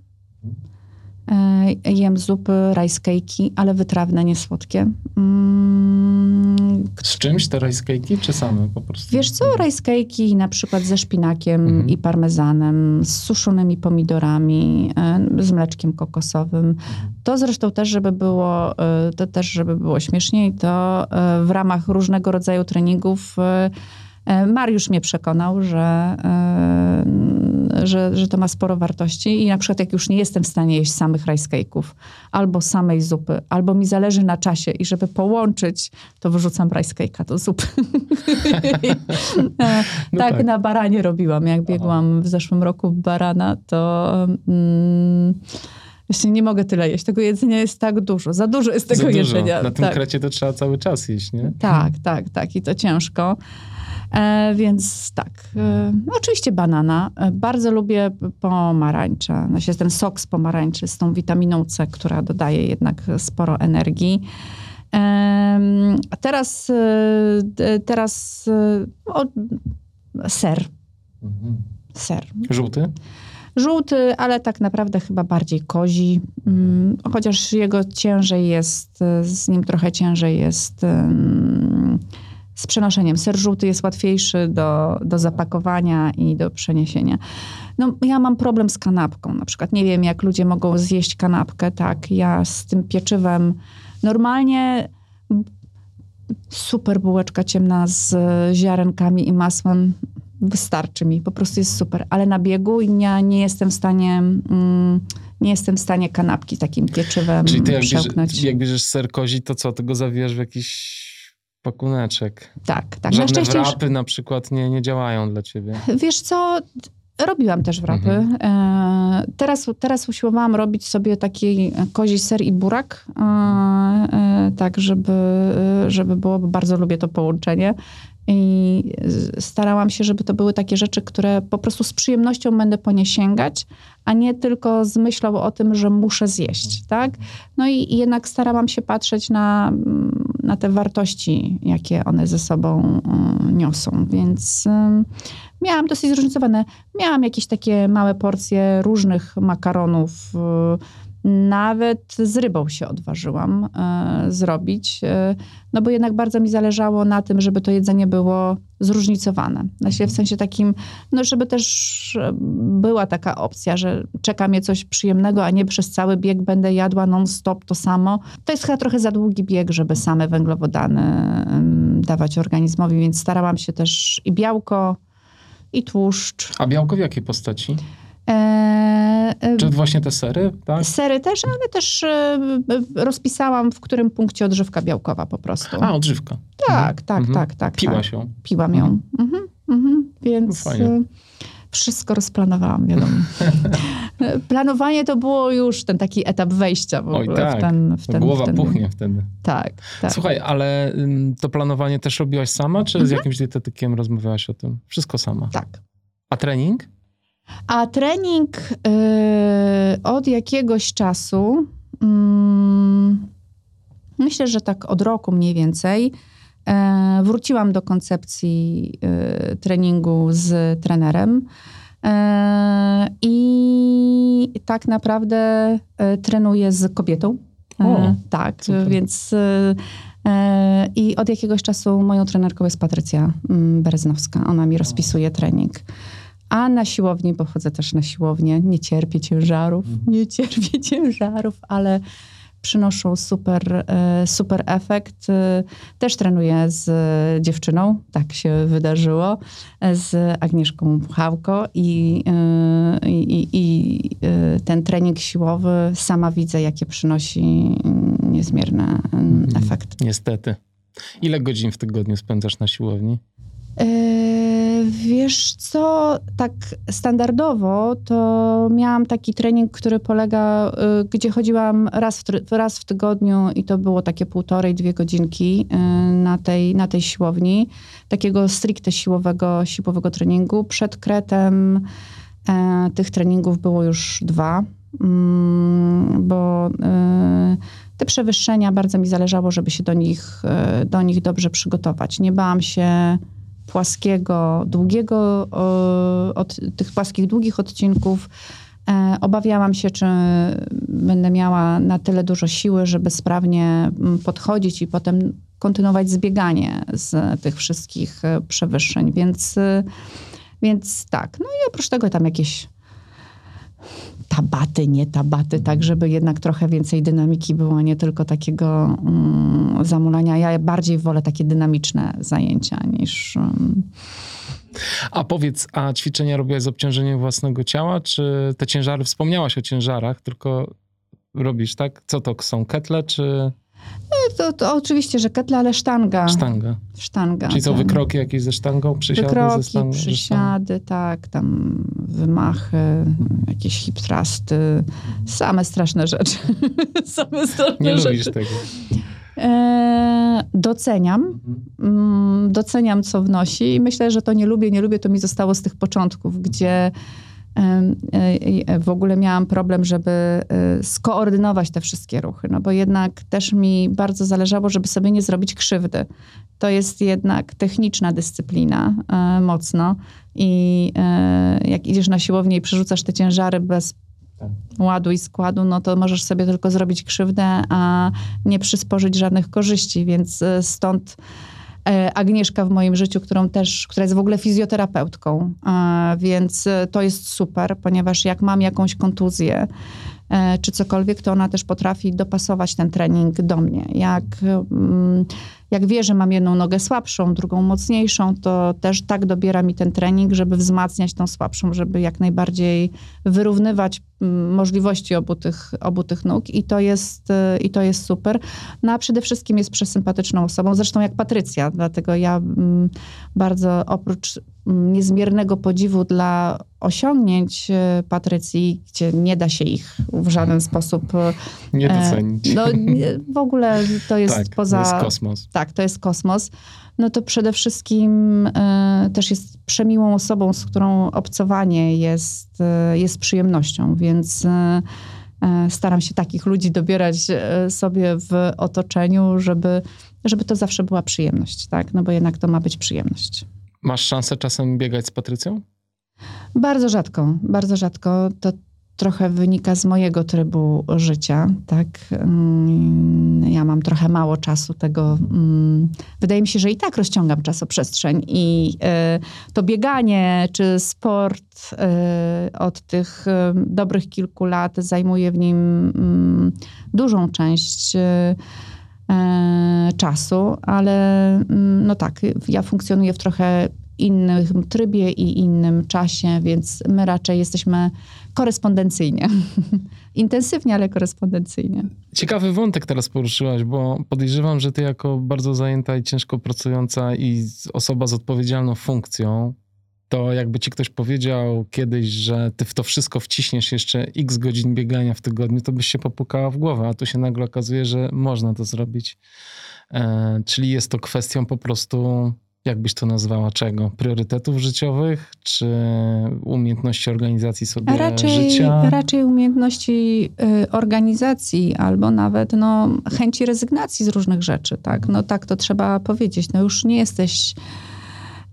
E, jem zupy, rice cake'i, ale wytrawne, nie słodkie. Mm, z czymś te rice cake'i, czy same po prostu? Wiesz co, rice cake'i na przykład ze szpinakiem mhm. i parmezanem, z suszonymi pomidorami, e, z mleczkiem kokosowym. To zresztą też, żeby było, e, to też, żeby było śmieszniej, to w ramach różnego rodzaju treningów Mariusz mnie przekonał, że że, że to ma sporo wartości i na przykład jak już nie jestem w stanie jeść samych rice albo samej zupy, albo mi zależy na czasie i żeby połączyć, to wyrzucam rice do zupy. <laughs> no tak, tak, na baranie robiłam. Jak biegłam w zeszłym roku barana, to... Mm, Właśnie nie mogę tyle jeść. Tego jedzenia jest tak dużo. Za dużo jest tego Za dużo. jedzenia. Na tym tak. krecie to trzeba cały czas jeść, nie? Tak, tak, tak. I to ciężko. E, więc tak. E, oczywiście banana. E, bardzo lubię pomarańcze. Znaczy ten sok z pomarańczy z tą witaminą C, która dodaje jednak sporo energii. Teraz, teraz o, ser. Mhm. Ser. Żółty? Żółty, ale tak naprawdę chyba bardziej kozi. Mm, Chociaż jego ciężej jest, z nim trochę ciężej jest z przenoszeniem. Ser żółty jest łatwiejszy do, do zapakowania i do przeniesienia. No, ja mam problem z kanapką na przykład. Nie wiem, jak ludzie mogą zjeść kanapkę. Tak, ja z tym pieczywem normalnie super bułeczka ciemna z ziarenkami i masłem wystarczy mi, po prostu jest super. Ale na biegu ja nie jestem w stanie, mm, nie jestem w stanie kanapki takim pieczywem Czyli ty jak, bierzesz, jak bierzesz ser kozi, to co? Ty go zawijasz w jakiś pakuneczek. Tak, tak. Na Żadne szczęście już, wrapy na przykład nie, nie działają dla ciebie. wiesz co, robiłam też wrapy. Mhm. E, teraz, teraz usiłowałam robić sobie taki kozi ser i burak, e, e, tak żeby, żeby było, bo bardzo lubię to połączenie. I starałam się, żeby to były takie rzeczy, które po prostu z przyjemnością będę po nie sięgać, a nie tylko z myślą o tym, że muszę zjeść, tak? No i, i jednak starałam się patrzeć na, mm, na te wartości, jakie one ze sobą mm, niosą, więc miałam dosyć zróżnicowane. Miałam jakieś takie małe porcje różnych makaronów, y, nawet z rybą się odważyłam e, zrobić, e, no bo jednak bardzo mi zależało na tym, żeby to jedzenie było zróżnicowane. Znaczy w sensie takim, no żeby też e, była taka opcja, że czeka mnie coś przyjemnego, a nie przez cały bieg będę jadła non-stop to samo. To jest chyba trochę za długi bieg, żeby same węglowodany dawać organizmowi, więc starałam się też i białko, i tłuszcz. A białko w jakiej postaci? E, e, Czy właśnie te sery, tak? Sery też, ale też e, rozpisałam, w którym punkcie odżywka białkowa po prostu. A, odżywka. tak, tak, Mhm. tak, tak. Piłaś tak. ją. Piłam ją. Mhm, mhm, więc No wszystko rozplanowałam, wiadomo. <laughs> Planowanie to było już ten taki etap wejścia w Oj, ogóle tak. w ten... W ten Głowa w ten, puchnie wtedy. Tak, tak. Słuchaj, ale to planowanie też robiłaś sama, czy z Mhm. jakimś dietetykiem rozmawiałaś o tym? Wszystko sama. tak. A trening? A trening e, od jakiegoś czasu, mm, myślę, że tak od roku mniej więcej, e, wróciłam do koncepcji e, treningu z trenerem. E, I tak naprawdę e, trenuję z kobietą. O, tak, super. więc. e, I od jakiegoś czasu moją trenerką jest Patrycja mm, Bereznowska. Ona mi rozpisuje trening. A na siłowni, bo chodzę też na siłownię, nie cierpię ciężarów, nie cierpię <laughs> ciężarów, ale przynoszą super, e, super efekt. E, Też trenuję z dziewczyną, tak się wydarzyło, e, z Agnieszką Puchałko i, i, i, ten trening siłowy sama widzę, jakie przynosi mm, niezmierne mm, efekty. Niestety. Ile godzin w tygodniu spędzasz na siłowni? Eee, Wiesz co, tak standardowo to miałam taki trening, który polega, y, gdzie chodziłam raz w, raz w tygodniu i to było takie półtorej, dwie godzinki y, na tej, na tej siłowni. Takiego stricte siłowego, siłowego treningu. Przed kretem e, tych treningów było już dwa, mm, bo y, te przewyższenia bardzo mi zależało, żeby się do nich, do nich dobrze przygotować. Nie bałam się płaskiego, długiego, od tych płaskich, długich odcinków. E, Obawiałam się, czy będę miała na tyle dużo siły, żeby sprawnie mm, podchodzić i potem kontynuować zbieganie z tych wszystkich e, przewyższeń. Więc, e, więc tak. No i oprócz tego tam jakieś tabaty, nie tabaty, tak żeby jednak trochę więcej dynamiki było, a nie tylko takiego mm, zamulania. Ja bardziej wolę takie dynamiczne zajęcia niż... Mm, A powiedz, a ćwiczenia robiłaś z obciążeniem własnego ciała, czy te ciężary, wspomniałaś o ciężarach, tylko robisz, tak? Co to są, ketle, czy... No, to, to oczywiście, że ketle, ale sztanga. Sztanga. Sztanga. Czyli co, tak. wykroki jakieś ze sztangą? Przysiady Wykroki, ze sztangą? przysiady, tak, tam wymachy, jakieś hip thrusty, same straszne rzeczy. <laughs> same straszne Nie rzeczy. lubisz tego. E, doceniam, mm, doceniam co wnosi i myślę, że to nie lubię, nie lubię, to mi zostało z tych początków, gdzie w ogóle miałam problem, żeby e, skoordynować te wszystkie ruchy, no bo jednak też mi bardzo zależało, żeby sobie nie zrobić krzywdy. To jest jednak techniczna dyscyplina e, mocno i e, jak idziesz na siłownię i przerzucasz te ciężary bez Tak. ładu i składu, no to możesz sobie tylko zrobić krzywdę, a nie przysporzyć żadnych korzyści, więc e, stąd e, Agnieszka w moim życiu, którą też, która jest w ogóle fizjoterapeutką, e, więc e, to jest super, ponieważ jak mam jakąś kontuzję, e, czy cokolwiek, to ona też potrafi dopasować ten trening do mnie. Jak, mm, jak wie, że mam jedną nogę słabszą, drugą mocniejszą, to też tak dobiera mi ten trening, żeby wzmacniać tą słabszą, żeby jak najbardziej wyrównywać mm, możliwości obu tych, obu tych nóg i to, jest, i to jest super. No a przede wszystkim jest przesympatyczną osobą, zresztą jak Patrycja, dlatego ja mm, bardzo oprócz mm, niezmiernego podziwu dla osiągnięć e, Patrycji, gdzie nie da się ich w żaden sposób e, Nie docenić. no, w ogóle to jest tak, poza. to jest kosmos. Tak, to jest kosmos. No to przede wszystkim e, też jest przemiłą osobą, z którą obcowanie jest, e, jest przyjemnością, więc e, staram się takich ludzi dobierać sobie w otoczeniu, żeby, żeby to zawsze była przyjemność, tak? No bo jednak to ma być przyjemność. Masz szansę czasem biegać z Patrycją? Bardzo rzadko, bardzo rzadko. To trochę wynika z mojego trybu życia, tak? Mm, Ja mam trochę mało czasu tego. mm, Wydaje mi się, że i tak rozciągam czasoprzestrzeń i e, to bieganie czy sport e, od tych e, dobrych kilku lat zajmuje w nim mm, dużą część czasu, ale no tak, ja funkcjonuję w trochę innym trybie i innym czasie, więc my raczej jesteśmy korespondencyjnie. <laughs> Intensywnie, ale korespondencyjnie. Ciekawy wątek teraz poruszyłaś, bo podejrzewam, że ty jako bardzo zajęta i ciężko pracująca i osoba z odpowiedzialną funkcją, to jakby ci ktoś powiedział kiedyś, że ty w to wszystko wciśniesz jeszcze x godzin biegania w tygodniu, to byś się popukała w głowę, a tu się nagle okazuje, że można to zrobić. E, czyli jest to kwestią po prostu, jakbyś to nazwała, czego? Priorytetów życiowych, czy umiejętności organizacji sobie raczej, życia? raczej umiejętności y, organizacji albo nawet no, chęci rezygnacji z różnych rzeczy. Tak? No tak to trzeba powiedzieć. No już nie jesteś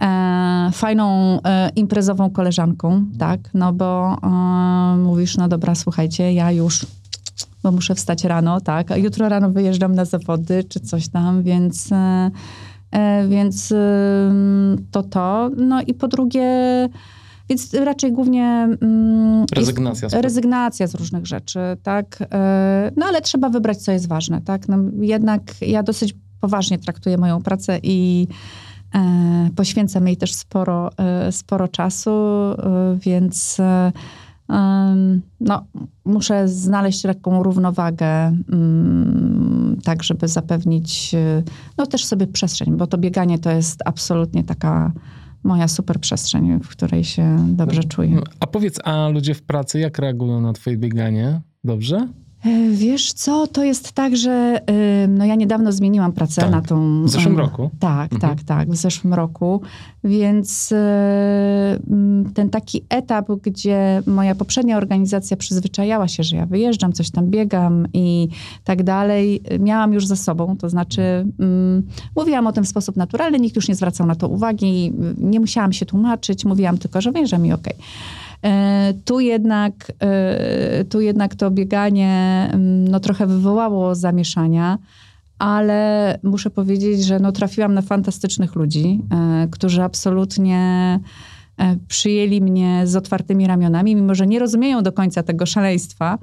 e, fajną e, imprezową koleżanką, tak? No bo e, mówisz, no dobra, słuchajcie, ja już bo muszę wstać rano, tak? A jutro rano wyjeżdżam na zawody czy coś tam, więc, e, więc ym, to to. No i po drugie, więc raczej głównie mm, Rezygnacja z rezygnacja z różnych rzeczy, tak? E, No ale trzeba wybrać, co jest ważne, tak? No, jednak ja dosyć poważnie traktuję moją pracę i e, poświęcam jej też sporo, e, sporo czasu, e, więc e, no, muszę znaleźć taką równowagę, mm, tak żeby zapewnić e, no, też sobie przestrzeń, bo to bieganie to jest absolutnie taka moja super przestrzeń, w której się dobrze czuję. A powiedz, a ludzie w pracy jak reagują na twoje bieganie? Dobrze? E, Wiesz co, to jest tak, że no ja niedawno zmieniłam pracę Tak. na tą... W zeszłym roku? Tak, Mhm. tak, tak, w zeszłym roku. Więc mm, ten taki etap, gdzie moja poprzednia organizacja przyzwyczajała się, że ja wyjeżdżam, coś tam biegam i tak dalej, miałam już za sobą. To znaczy, mm, mówiłam o tym w sposób naturalny, nikt już nie zwracał na to uwagi, nie musiałam się tłumaczyć, mówiłam tylko, że wyjeżdżam i okej. E, Tu jednak, e, tu jednak to bieganie mm, no, trochę wywołało zamieszania, ale muszę powiedzieć, że no, trafiłam na fantastycznych ludzi, e, którzy absolutnie e, przyjęli mnie z otwartymi ramionami, mimo że nie rozumieją do końca tego szaleństwa,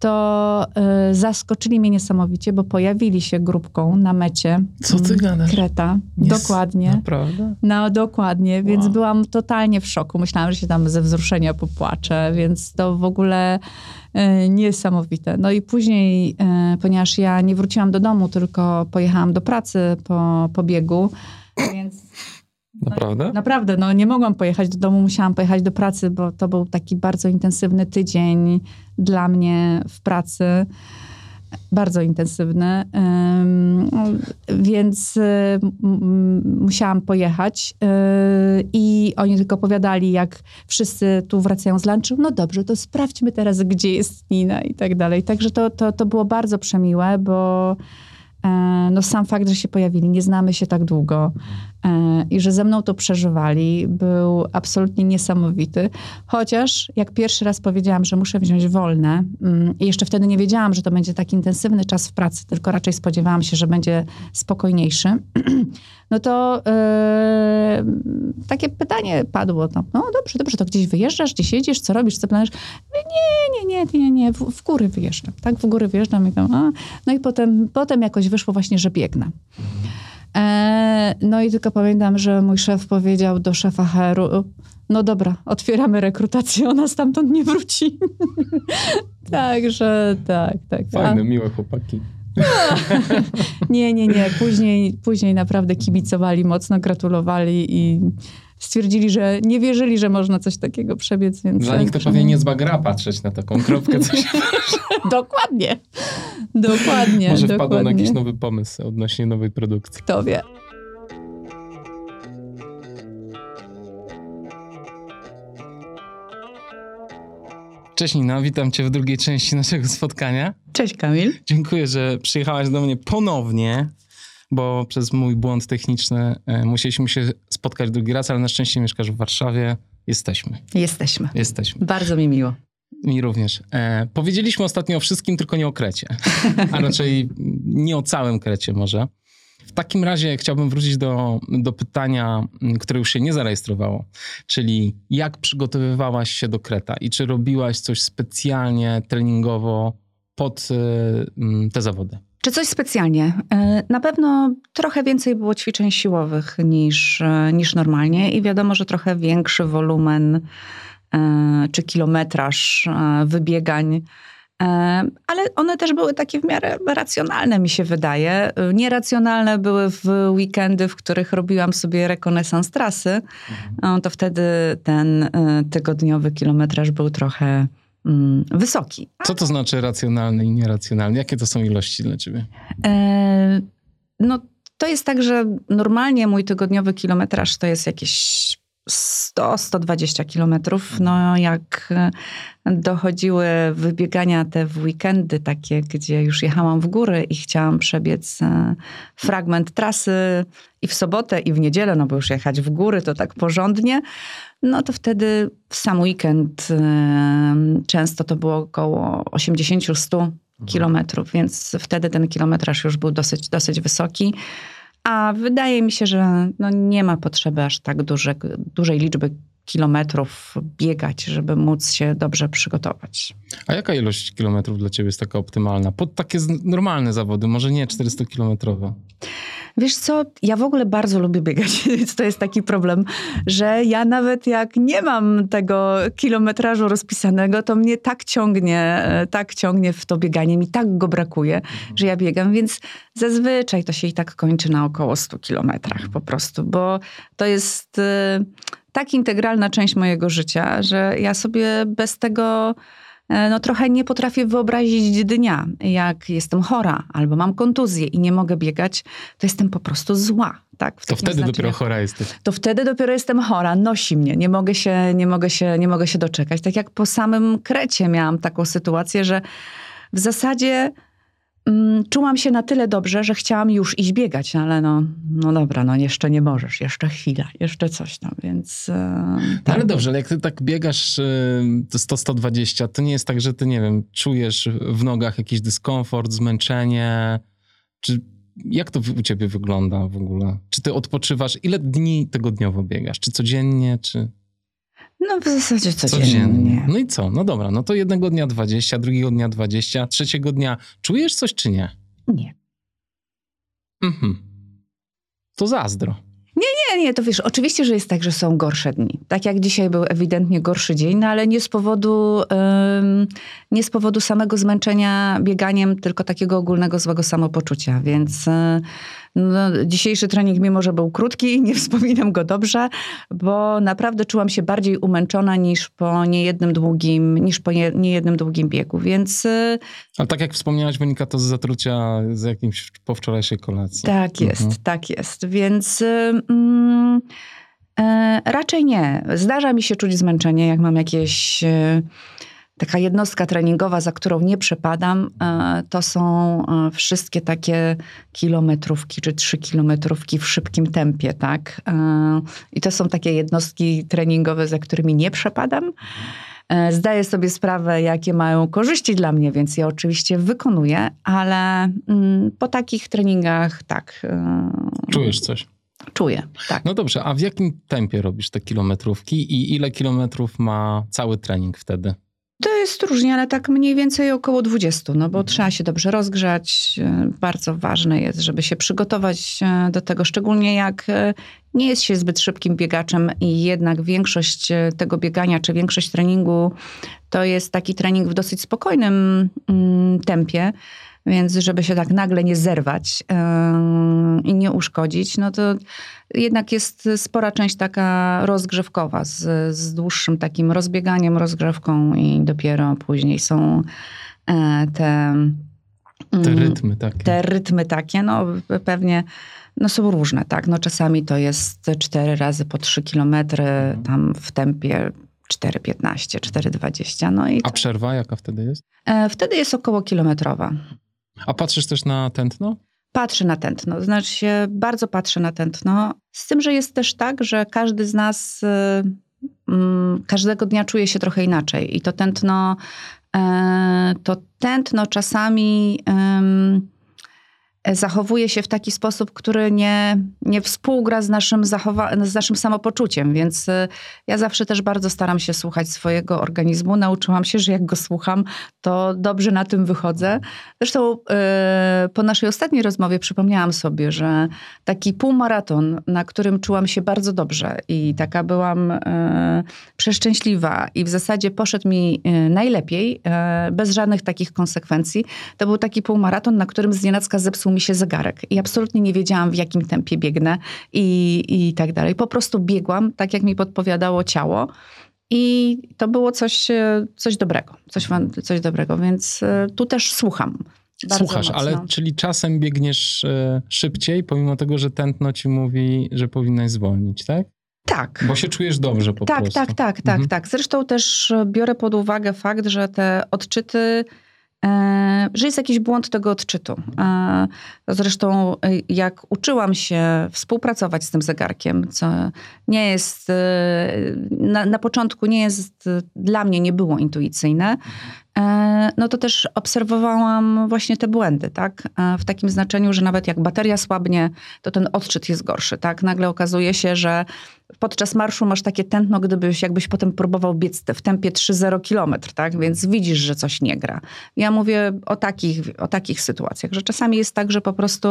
to y, zaskoczyli mnie niesamowicie, bo pojawili się grupką na mecie. Co ty mm, gadasz? Kreta. dokładnie. Naprawdę? No, dokładnie, więc Wow. byłam totalnie w szoku. Myślałam, że się tam ze wzruszenia popłaczę, więc to w ogóle e, niesamowite. No i później, e, ponieważ ja nie wróciłam do domu, tylko pojechałam do pracy po, po biegu, więc Naprawdę? naprawdę, no nie mogłam pojechać do domu, musiałam pojechać do pracy, bo to był taki bardzo intensywny tydzień dla mnie w pracy. Bardzo intensywny, więc y, musiałam pojechać y, i oni tylko opowiadali, jak wszyscy tu wracają z lunchu. No dobrze, to sprawdźmy teraz, gdzie jest Nina i tak dalej. Także to, to, to było bardzo przemiłe, bo e, no sam fakt, że się pojawili, nie znamy się tak długo i że ze mną to przeżywali, był absolutnie niesamowity. Chociaż jak pierwszy raz powiedziałam, że muszę wziąć wolne mm, i jeszcze wtedy nie wiedziałam, że to będzie tak intensywny czas w pracy, tylko raczej spodziewałam się, że będzie spokojniejszy, <clears throat> no to e, takie pytanie padło. No, no dobrze, dobrze, to gdzieś wyjeżdżasz, gdzieś jedziesz, co robisz, co planujesz? Nie, nie, nie, nie, nie, w, w góry wyjeżdżam, tak, w góry wyjeżdżam i tam, a. No i potem, potem jakoś wyszło właśnie, że biegnę. E, no i tylko pamiętam, że mój szef powiedział do szefa HR-u, no dobra, otwieramy rekrutację, ona stamtąd nie wróci. <laughs> Także tak, tak. A- Fajne, miłe chłopaki. <laughs> nie, nie, nie. Później, później naprawdę kibicowali mocno, gratulowali i stwierdzili, że nie wierzyli, że można coś takiego przebiec. Więc Dla nich to pewnie niezła gra patrzeć na taką kropkę, co się <laughs> Dokładnie. Dokładnie. Może dokładnie. wpadł na jakiś nowy pomysł odnośnie nowej produkcji. Kto wie. Cześć Nina, witam cię w drugiej części naszego spotkania. Cześć Kamil. Dziękuję, że przyjechałaś do mnie ponownie, bo przez mój błąd techniczny e, musieliśmy się spotkać drugi raz, ale na szczęście mieszkasz w Warszawie. Jesteśmy. Jesteśmy. Jesteśmy. Bardzo mi miło. Mi również. E, powiedzieliśmy ostatnio o wszystkim, tylko nie o Krecie. A raczej nie o całym Krecie może. W takim razie chciałbym wrócić do, do pytania, które już się nie zarejestrowało, czyli jak przygotowywałaś się do Kreta i czy robiłaś coś specjalnie treningowo pod m, te zawody? Czy coś specjalnie? E, Na pewno trochę więcej było ćwiczeń siłowych niż, e, niż normalnie i wiadomo, że trochę większy wolumen e, czy kilometraż wybiegań. Ale one też były takie w miarę racjonalne, mi się wydaje. Nieracjonalne były w weekendy, w których robiłam sobie rekonesans trasy. No, To wtedy ten tygodniowy kilometraż był trochę wysoki. Co to znaczy racjonalny i nieracjonalny? Jakie to są ilości dla ciebie? E, No, to jest tak, że normalnie mój tygodniowy kilometraż to jest jakieś 100-120 kilometrów. No, jak e, dochodziły wybiegania te w weekendy, takie, gdzie już jechałam w góry i chciałam przebiec e, fragment trasy i w sobotę, i w niedzielę, no bo już jechać w góry to tak porządnie, no to wtedy w sam weekend e, często to było około 80-100 kilometrów, więc wtedy ten kilometraż już był dosyć, dosyć wysoki. A wydaje mi się, że no nie ma potrzeby aż tak duże, dużej liczby kilometrów biegać, żeby móc się dobrze przygotować. A jaka ilość kilometrów dla ciebie jest taka optymalna? Pod takie normalne zawody, może nie 400-kilometrowe. Wiesz co, ja w ogóle bardzo lubię biegać, <laughs> więc to jest taki problem, że ja nawet jak nie mam tego kilometrażu rozpisanego, to mnie tak ciągnie, e, tak ciągnie w to bieganie, mi tak go brakuje, że ja biegam, więc zazwyczaj to się i tak kończy na około 100 kilometrach po prostu, bo to jest e, tak integralna część mojego życia, że ja sobie bez tego no trochę nie potrafię wyobrazić dnia, jak jestem chora albo mam kontuzję i nie mogę biegać, to jestem po prostu zła. Tak, To wtedy dopiero znaczeniu. chora jesteś. To wtedy dopiero jestem chora, nosi mnie, nie mogę się, nie mogę się, nie mogę się doczekać. Tak jak po samym Krecie miałam taką sytuację, że w zasadzie czułam się na tyle dobrze, że chciałam już iść biegać, no ale no, no dobra, no jeszcze nie możesz, jeszcze chwila, jeszcze coś tam, więc... e, No tak. ale dobrze, ale jak ty tak biegasz y, to 100-120, to nie jest tak, że ty, nie wiem, czujesz w nogach jakiś dyskomfort, zmęczenie, czy jak to u ciebie wygląda w ogóle? Czy ty odpoczywasz? Ile dni tygodniowo biegasz? Czy codziennie, czy... No w zasadzie codziennie. codziennie. No i co? No dobra, no to jednego dnia 20, drugiego dnia 20, trzeciego dnia czujesz coś czy nie? Nie. Mhm. To zazdro. Nie, nie, nie, to wiesz, oczywiście, że jest tak, że są gorsze dni. Tak jak dzisiaj był ewidentnie gorszy dzień, no ale nie z powodu, um, nie z powodu samego zmęczenia bieganiem, tylko takiego ogólnego złego samopoczucia. Więc no, dzisiejszy trening, mimo że był krótki, <laughs> nie wspominam go dobrze, bo naprawdę czułam się bardziej umęczona niż po niejednym długim, niż po niejednym długim biegu, więc... Y, Ale tak jak wspomniałaś, wynika to z zatrucia z jakimś po wczorajszej kolacji. Tak jest, mhm. tak jest, więc... Y, mm, e, raczej nie. Zdarza mi się czuć zmęczenie, jak mam jakieś y, taka jednostka treningowa, za którą nie przepadam, e, to są e, wszystkie takie kilometrówki czy trzy kilometrówki w szybkim tempie, tak? E, I to są takie jednostki treningowe, za którymi nie przepadam. Zdaję sobie sprawę, jakie mają korzyści dla mnie, więc je oczywiście wykonuję, ale mm, po takich treningach tak. Czujesz coś? Czuję, tak. No dobrze, a w jakim tempie robisz te kilometrówki i ile kilometrów ma cały trening wtedy? To jest różnie, ale tak mniej więcej około 20, no bo mhm. trzeba się dobrze rozgrzać. E, bardzo ważne jest, żeby się przygotować e, do tego, szczególnie jak e, nie jest się zbyt szybkim biegaczem i jednak większość tego biegania, czy większość treningu to jest taki trening w dosyć spokojnym mm, tempie. Więc żeby się tak nagle nie zerwać yy, i nie uszkodzić, no to jednak jest spora część taka rozgrzewkowa z, z dłuższym takim rozbieganiem, rozgrzewką i dopiero później są e, te... Te mm, rytmy takie. Te rytmy takie, no pewnie no są różne, tak. No czasami to jest 4 razy po 3 kilometry mhm. tam w tempie 4,15, 4,20. No i A przerwa jaka wtedy jest? E, wtedy jest około kilometrowa. A patrzysz też na tętno? Patrzę na tętno, znaczy się bardzo patrzę na tętno. Z tym, że jest też tak, że każdy z nas y, mm, każdego dnia czuje się trochę inaczej i to tętno, e, to tętno czasami zachowuje się w taki sposób, który nie, nie współgra z naszym, zachowa- z naszym samopoczuciem, więc y, ja zawsze też bardzo staram się słuchać swojego organizmu. Nauczyłam się, że jak go słucham, to dobrze na tym wychodzę. Zresztą yy, po naszej ostatniej rozmowie przypomniałam sobie, że taki półmaraton, na którym czułam się bardzo dobrze i taka byłam przeszczęśliwa i w zasadzie poszedł mi najlepiej, bez żadnych takich konsekwencji, to był taki półmaraton, na którym znienacka zepsuł mi się zegarek i absolutnie nie wiedziałam, w jakim tempie biegnę i, i tak dalej. Po prostu biegłam, tak jak mi podpowiadało ciało. I to było coś, e, coś dobrego, coś, coś dobrego, więc e, tu też słucham. Słuchasz, mocno. ale czyli czasem biegniesz e, szybciej, pomimo tego, że tętno ci mówi, że powinnaś zwolnić, tak? Tak. Bo się czujesz dobrze po tak, prostu. Tak, tak, tak, mhm. tak. Zresztą też biorę pod uwagę fakt, że te odczyty że jest jakiś błąd tego odczytu. E, zresztą, e, jak uczyłam się współpracować z tym zegarkiem, co nie jest, na, na początku nie jest, dla mnie nie było intuicyjne, no to też obserwowałam właśnie te błędy, tak? W takim znaczeniu, że nawet jak bateria słabnie, to ten odczyt jest gorszy, tak? Nagle okazuje się, że podczas marszu masz takie tętno, gdybyś jakbyś potem próbował biec w tempie 3-0 km, tak? Więc widzisz, że coś nie gra. Ja mówię o takich, o takich sytuacjach, że czasami jest tak, że po prostu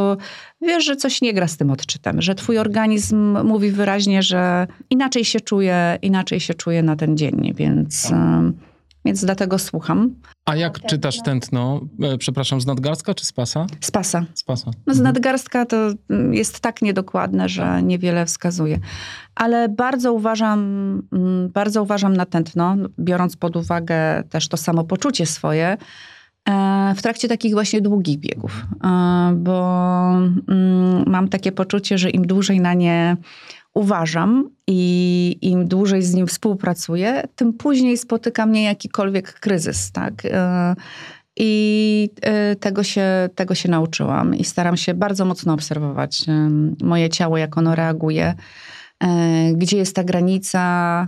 wiesz, że coś nie gra z tym odczytem, że twój organizm mówi wyraźnie, że inaczej się czuje, inaczej się czuje na ten dzień, więc... Tak więc dlatego słucham. A jak czytasz tętno? E, przepraszam, z nadgarstka czy z pasa? Z pasa. Z pasa. No, z mhm. nadgarstka to mm, jest tak niedokładne, że niewiele wskazuje. Ale bardzo uważam, mm, bardzo uważam na tętno, biorąc pod uwagę też to samopoczucie swoje, e, w trakcie takich właśnie długich biegów. E, bo mm, mam takie poczucie, że im dłużej na nie uważam i im dłużej z nim współpracuję, tym później spotyka mnie jakikolwiek kryzys, tak? E, I e, tego się, tego się nauczyłam i staram się bardzo mocno obserwować e, moje ciało, jak ono reaguje, gdzie jest ta granica,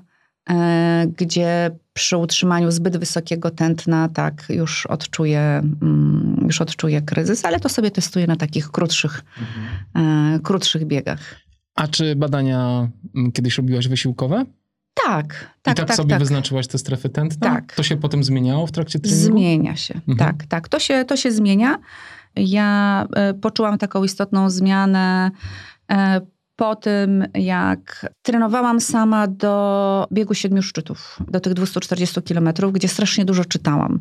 gdzie przy utrzymaniu zbyt wysokiego tętna tak już odczuję, mm, już odczuję kryzys, ale to sobie testuję na takich krótszych, mhm. krótszych biegach. A czy badania mm, kiedyś robiłaś wysiłkowe? Tak, I tak, tak, tak. sobie tak. wyznaczyłaś te strefy tętna? Tak. To się potem zmieniało w trakcie treningu? Zmienia się, Mhm. tak, tak. To się, to się zmienia. Ja e, poczułam taką istotną zmianę e, po tym, jak trenowałam sama do biegu siedmiu szczytów, do tych 240 kilometrów, gdzie strasznie dużo czytałam.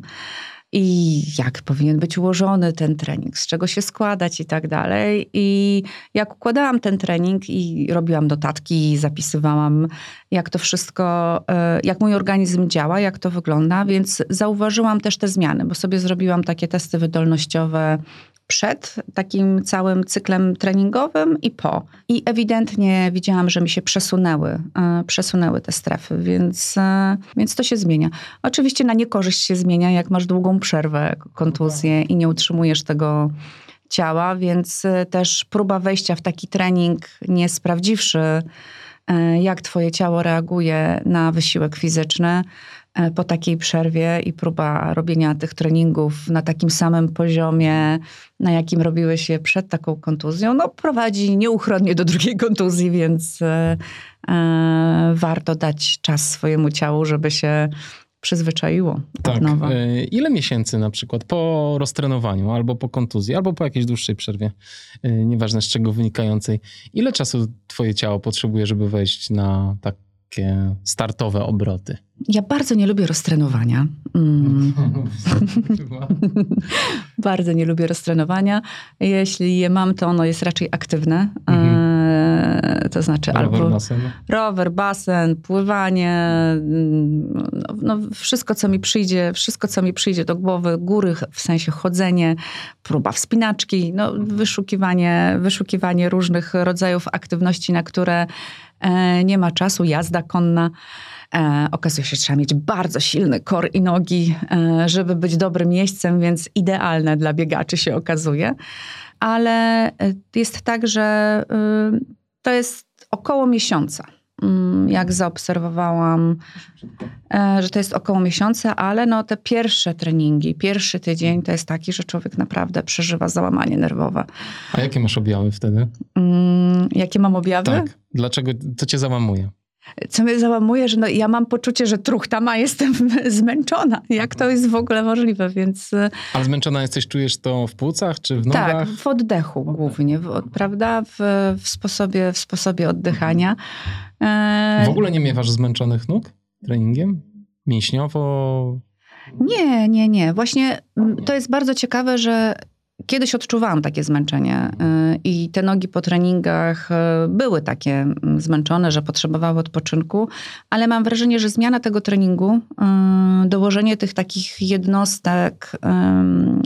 I jak powinien być ułożony ten trening, z czego się składać i tak dalej. I jak układałam ten trening i robiłam notatki, zapisywałam, jak to wszystko, e, jak mój organizm działa, jak to wygląda, więc zauważyłam też te zmiany, bo sobie zrobiłam takie testy wydolnościowe przed takim całym cyklem treningowym i po. I ewidentnie widziałam, że mi się przesunęły, e, przesunęły te strefy, więc, e, więc to się zmienia. Oczywiście na niekorzyść się zmienia, jak masz długą przerwę, kontuzję i nie utrzymujesz tego ciała, więc e, też próba wejścia w taki trening, nie sprawdziwszy, jak twoje ciało reaguje na wysiłek fizyczny, po takiej przerwie i próba robienia tych treningów na takim samym poziomie, na jakim robiły się przed taką kontuzją, no prowadzi nieuchronnie do drugiej kontuzji, więc e, e, warto dać czas swojemu ciału, żeby się przyzwyczaiło od Tak. nowa. E, Ile miesięcy na przykład po roztrenowaniu, albo po kontuzji, albo po jakiejś dłuższej przerwie, e, nieważne z czego wynikającej, ile czasu twoje ciało potrzebuje, żeby wejść na takie startowe obroty? Ja bardzo nie lubię roztrenowania. Mm. <laughs> bardzo nie lubię roztrenowania. Jeśli je mam, to ono jest raczej aktywne. E, to znaczy Rower, albo basen? rower, basen, pływanie, mm, no, no, wszystko, co mi przyjdzie, wszystko, co mi przyjdzie do głowy, góry, w sensie chodzenie, próba wspinaczki, no, wyszukiwanie, wyszukiwanie różnych rodzajów aktywności, na które nie ma czasu, jazda konna. E, okazuje się, że trzeba mieć bardzo silny kor i nogi, e, żeby być dobrym miejscem, więc idealne dla biegaczy się okazuje. Ale e, jest tak, że y, to jest około miesiąca. Mm, Jak zaobserwowałam, e, że to jest około miesiąca, ale no te pierwsze treningi, pierwszy tydzień to jest taki, że człowiek naprawdę przeżywa załamanie nerwowe. A jakie masz objawy wtedy? Mm, Jakie mam objawy? Tak. Dlaczego to cię załamuje? Co mnie załamuje, że no, ja mam poczucie, że truchtam, a jestem <laughs> zmęczona. Jak to jest w ogóle możliwe, więc y, Ale zmęczona jesteś, czujesz to w płucach czy w tak, nogach? w oddechu głównie, w, prawda? W, w, sposobie, w sposobie oddychania. E, W ogóle nie miewasz zmęczonych nóg treningiem? Mięśniowo? Nie, nie, nie. Właśnie mm, to jest bardzo ciekawe, że kiedyś odczuwałam takie zmęczenie y, i te nogi po treningach y, były takie mm, zmęczone, że potrzebowały odpoczynku, ale mam wrażenie, że zmiana tego treningu, y, dołożenie tych takich jednostek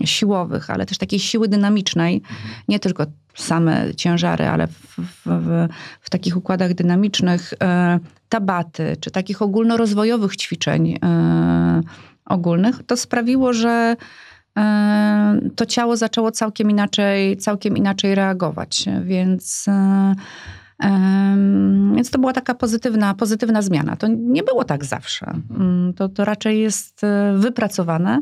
siłowych, ale też takiej siły dynamicznej, nie tylko same ciężary, ale w, w, w, w takich układach dynamicznych, tabaty, czy takich ogólnorozwojowych ćwiczeń ogólnych, to sprawiło, że to ciało zaczęło całkiem inaczej, całkiem inaczej reagować. Więc, e, więc to była taka pozytywna, pozytywna zmiana. To nie było tak zawsze. Mm, To, to raczej jest e, wypracowane.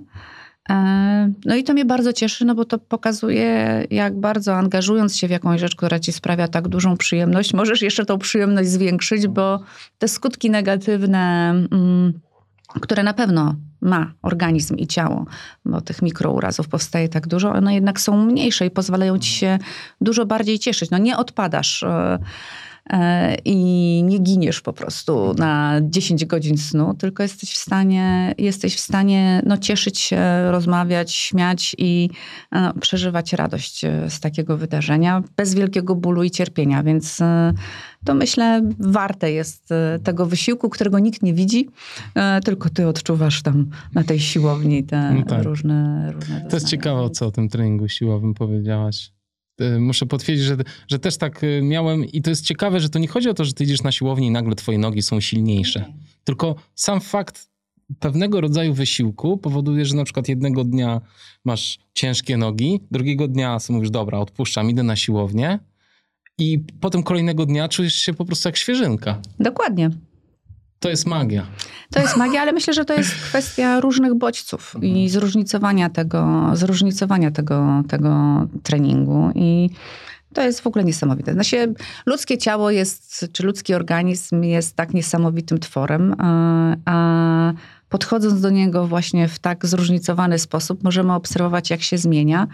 E, No i to mnie bardzo cieszy, no bo to pokazuje, jak bardzo angażując się w jakąś rzecz, która ci sprawia tak dużą przyjemność, możesz jeszcze tą przyjemność zwiększyć, bo te skutki negatywne, mm, które na pewno ma organizm i ciało, bo tych mikrourazów powstaje tak dużo, one jednak są mniejsze i pozwalają ci się dużo bardziej cieszyć. No nie odpadasz e, i nie giniesz po prostu na 10 godzin snu, tylko jesteś w stanie, jesteś w stanie no, cieszyć się, rozmawiać, śmiać i e, przeżywać radość e, z takiego wydarzenia bez wielkiego bólu i cierpienia, więc e, to myślę warte jest e, tego wysiłku, którego nikt nie widzi, e, tylko ty odczuwasz tam na tej siłowni te No tak. różne, różne To jest ciekawe, co o tym treningu siłowym powiedziałaś. Y, Muszę potwierdzić, że, że też tak y, miałem i to jest ciekawe, że to nie chodzi o to, że ty idziesz na siłownię i nagle twoje nogi są silniejsze. Tylko sam fakt pewnego rodzaju wysiłku powoduje, że na przykład jednego dnia masz ciężkie nogi, drugiego dnia sobie mówisz, dobra, odpuszczam, idę na siłownię i potem kolejnego dnia czujesz się po prostu jak świeżynka. Dokładnie. To jest magia. To jest magia, ale myślę, że to jest kwestia różnych bodźców i zróżnicowania tego, zróżnicowania tego, tego treningu. I To jest w ogóle niesamowite. Znaczy, ludzkie ciało jest, czy ludzki organizm jest tak niesamowitym tworem, a podchodząc do niego właśnie w tak zróżnicowany sposób, możemy obserwować, jak się zmienia.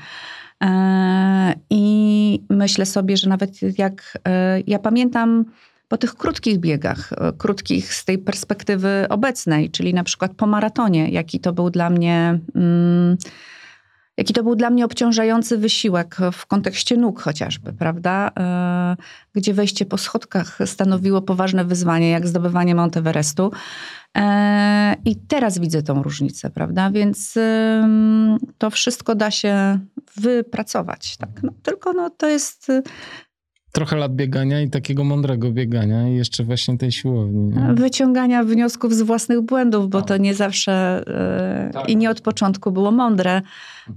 E, I myślę sobie, że nawet jak e, ja pamiętam po tych krótkich biegach, e, krótkich z tej perspektywy obecnej, czyli na przykład po maratonie, jaki to był dla mnie. Mm, jaki to był dla mnie obciążający wysiłek w kontekście nóg chociażby, prawda? Gdzie wejście po schodkach stanowiło poważne wyzwanie, jak zdobywanie Monteverestu. E, I teraz widzę tą różnicę, prawda? Więc to wszystko da się wypracować. Tak? No, tylko no, to jest trochę lat biegania i takiego mądrego biegania i jeszcze właśnie tej siłowni. Nie? Wyciągania wniosków z własnych błędów, bo to nie zawsze yy, tak. i nie od początku było mądre, yy,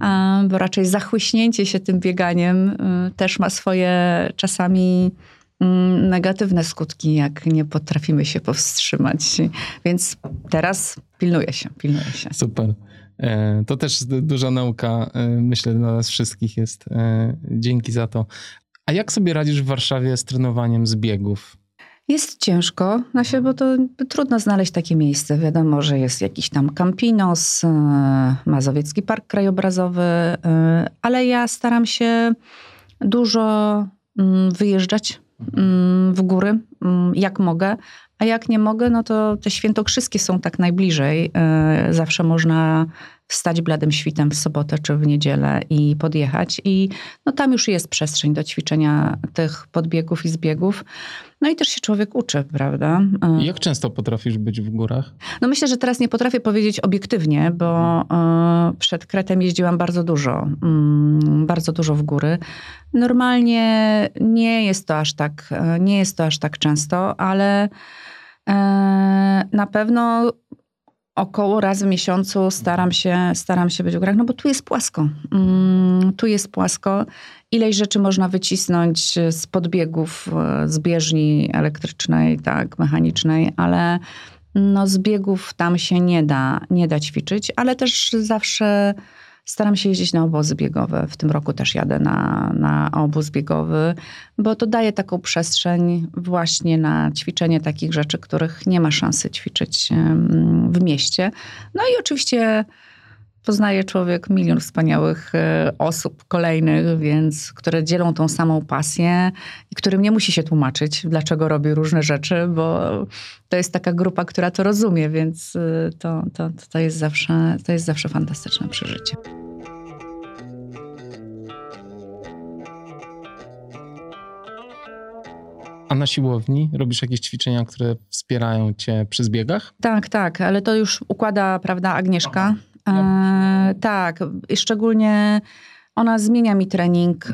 bo raczej zachłyśnięcie się tym bieganiem yy, też ma swoje czasami Mm, negatywne skutki, jak nie potrafimy się powstrzymać. Więc teraz pilnuję się, pilnuję się. Super. E, to też duża nauka, myślę, dla nas wszystkich jest. Dzięki za to. A jak sobie radzisz w Warszawie z trenowaniem z biegów? Jest ciężko, się, bo to trudno znaleźć takie miejsce. Wiadomo, że jest jakiś tam Campinos, Mazowiecki Park Krajobrazowy, ale ja staram się dużo mm, wyjeżdżać Mm, w góry, mm, jak mogę. A jak nie mogę, no to te świętokrzyskie są tak najbliżej. E, zawsze można wstać bladym świtem w sobotę czy w niedzielę i podjechać. I no tam już jest przestrzeń do ćwiczenia tych podbiegów i zbiegów. No i też się człowiek uczy, prawda? I jak często potrafisz być w górach? No myślę, że teraz nie potrafię powiedzieć obiektywnie, bo e, przed Kretem jeździłam bardzo dużo, mm, bardzo dużo w góry. Normalnie nie jest to aż tak, e, nie jest to aż tak często, ale na pewno około raz w miesiącu staram się, staram się być w górach, no bo tu jest płasko. Mm, tu jest płasko. Ileś rzeczy można wycisnąć z podbiegów, e, z bieżni elektrycznej, tak, mechanicznej, ale no z biegów tam się nie da, nie da ćwiczyć, ale też zawsze Staram się jeździć na obozy biegowe. W tym roku też jadę na, na obóz biegowy, bo to daje taką przestrzeń właśnie na ćwiczenie takich rzeczy, których nie ma szansy ćwiczyć w mieście. No i oczywiście poznaje człowiek milion wspaniałych e, osób kolejnych, więc które dzielą tą samą pasję i którym nie musi się tłumaczyć, dlaczego robi różne rzeczy, bo to jest taka grupa, która to rozumie, więc e, to, to, to, jest, zawsze, to jest zawsze fantastyczne przeżycie. A na siłowni robisz jakieś ćwiczenia, które wspierają cię przy zbiegach? Tak, tak, ale to już układa, prawda, Agnieszka. E, tak, szczególnie ona zmienia mi trening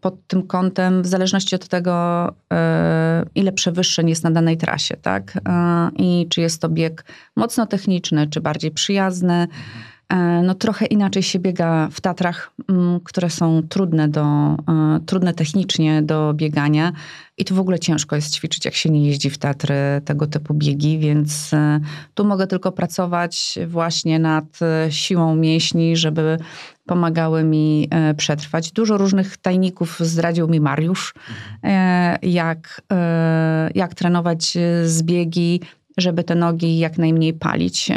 pod tym kątem, w zależności od tego, e, ile przewyższeń jest na danej trasie, tak? E, I czy jest to bieg mocno techniczny, czy bardziej przyjazny. E, no trochę inaczej się biega w Tatrach, mm, które są trudne, do, e, trudne technicznie do biegania. I tu w ogóle ciężko jest ćwiczyć, jak się nie jeździ w Tatry tego typu biegi, więc e, tu mogę tylko pracować właśnie nad siłą mięśni, żeby pomagały mi przetrwać. Dużo różnych tajników zdradził mi Mariusz, jak, jak trenować zbiegi, żeby te nogi jak najmniej palić,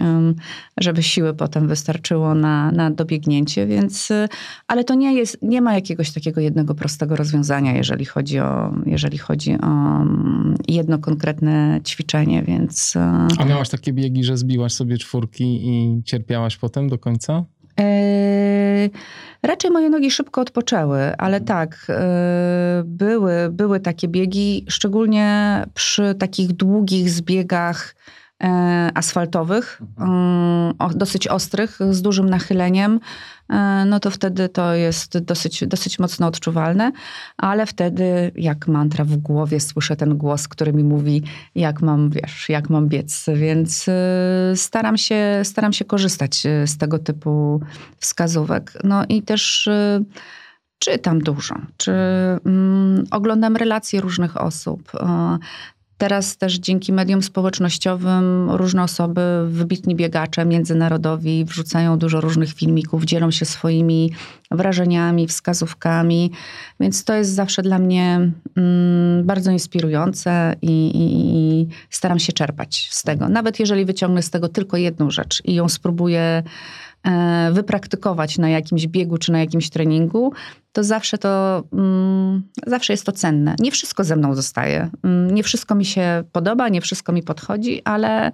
żeby siły potem wystarczyło na, na dobiegnięcie, więc, y, ale to nie jest, nie ma jakiegoś takiego jednego prostego rozwiązania, jeżeli chodzi o, jeżeli chodzi o mm, jedno konkretne ćwiczenie, więc... Y, A miałaś takie biegi, że zbiłaś sobie czwórki i cierpiałaś potem do końca? Yy, raczej moje nogi szybko odpoczęły, ale tak, yy, były, były takie biegi, szczególnie przy takich długich zbiegach asfaltowych, dosyć ostrych, z dużym nachyleniem. E, no to wtedy to jest dosyć, dosyć mocno odczuwalne, ale wtedy jak mantra w głowie słyszę ten głos, który mi mówi, jak mam, wiesz, jak mam biec, więc e, staram się, staram się korzystać e, z tego typu wskazówek. No i też czytam dużo, czy mm, oglądam relacje różnych osób. Teraz też dzięki mediom społecznościowym różne osoby, wybitni biegacze międzynarodowi wrzucają dużo różnych filmików, dzielą się swoimi wrażeniami, wskazówkami, więc to jest zawsze dla mnie mm, bardzo inspirujące i, i, i, staram się czerpać z tego. Nawet jeżeli wyciągnę z tego tylko jedną rzecz i ją spróbuję wypraktykować na jakimś biegu czy na jakimś treningu, to zawsze to, mm, zawsze jest to cenne. Nie wszystko ze mną zostaje. Mm, nie wszystko mi się podoba, nie wszystko mi podchodzi, ale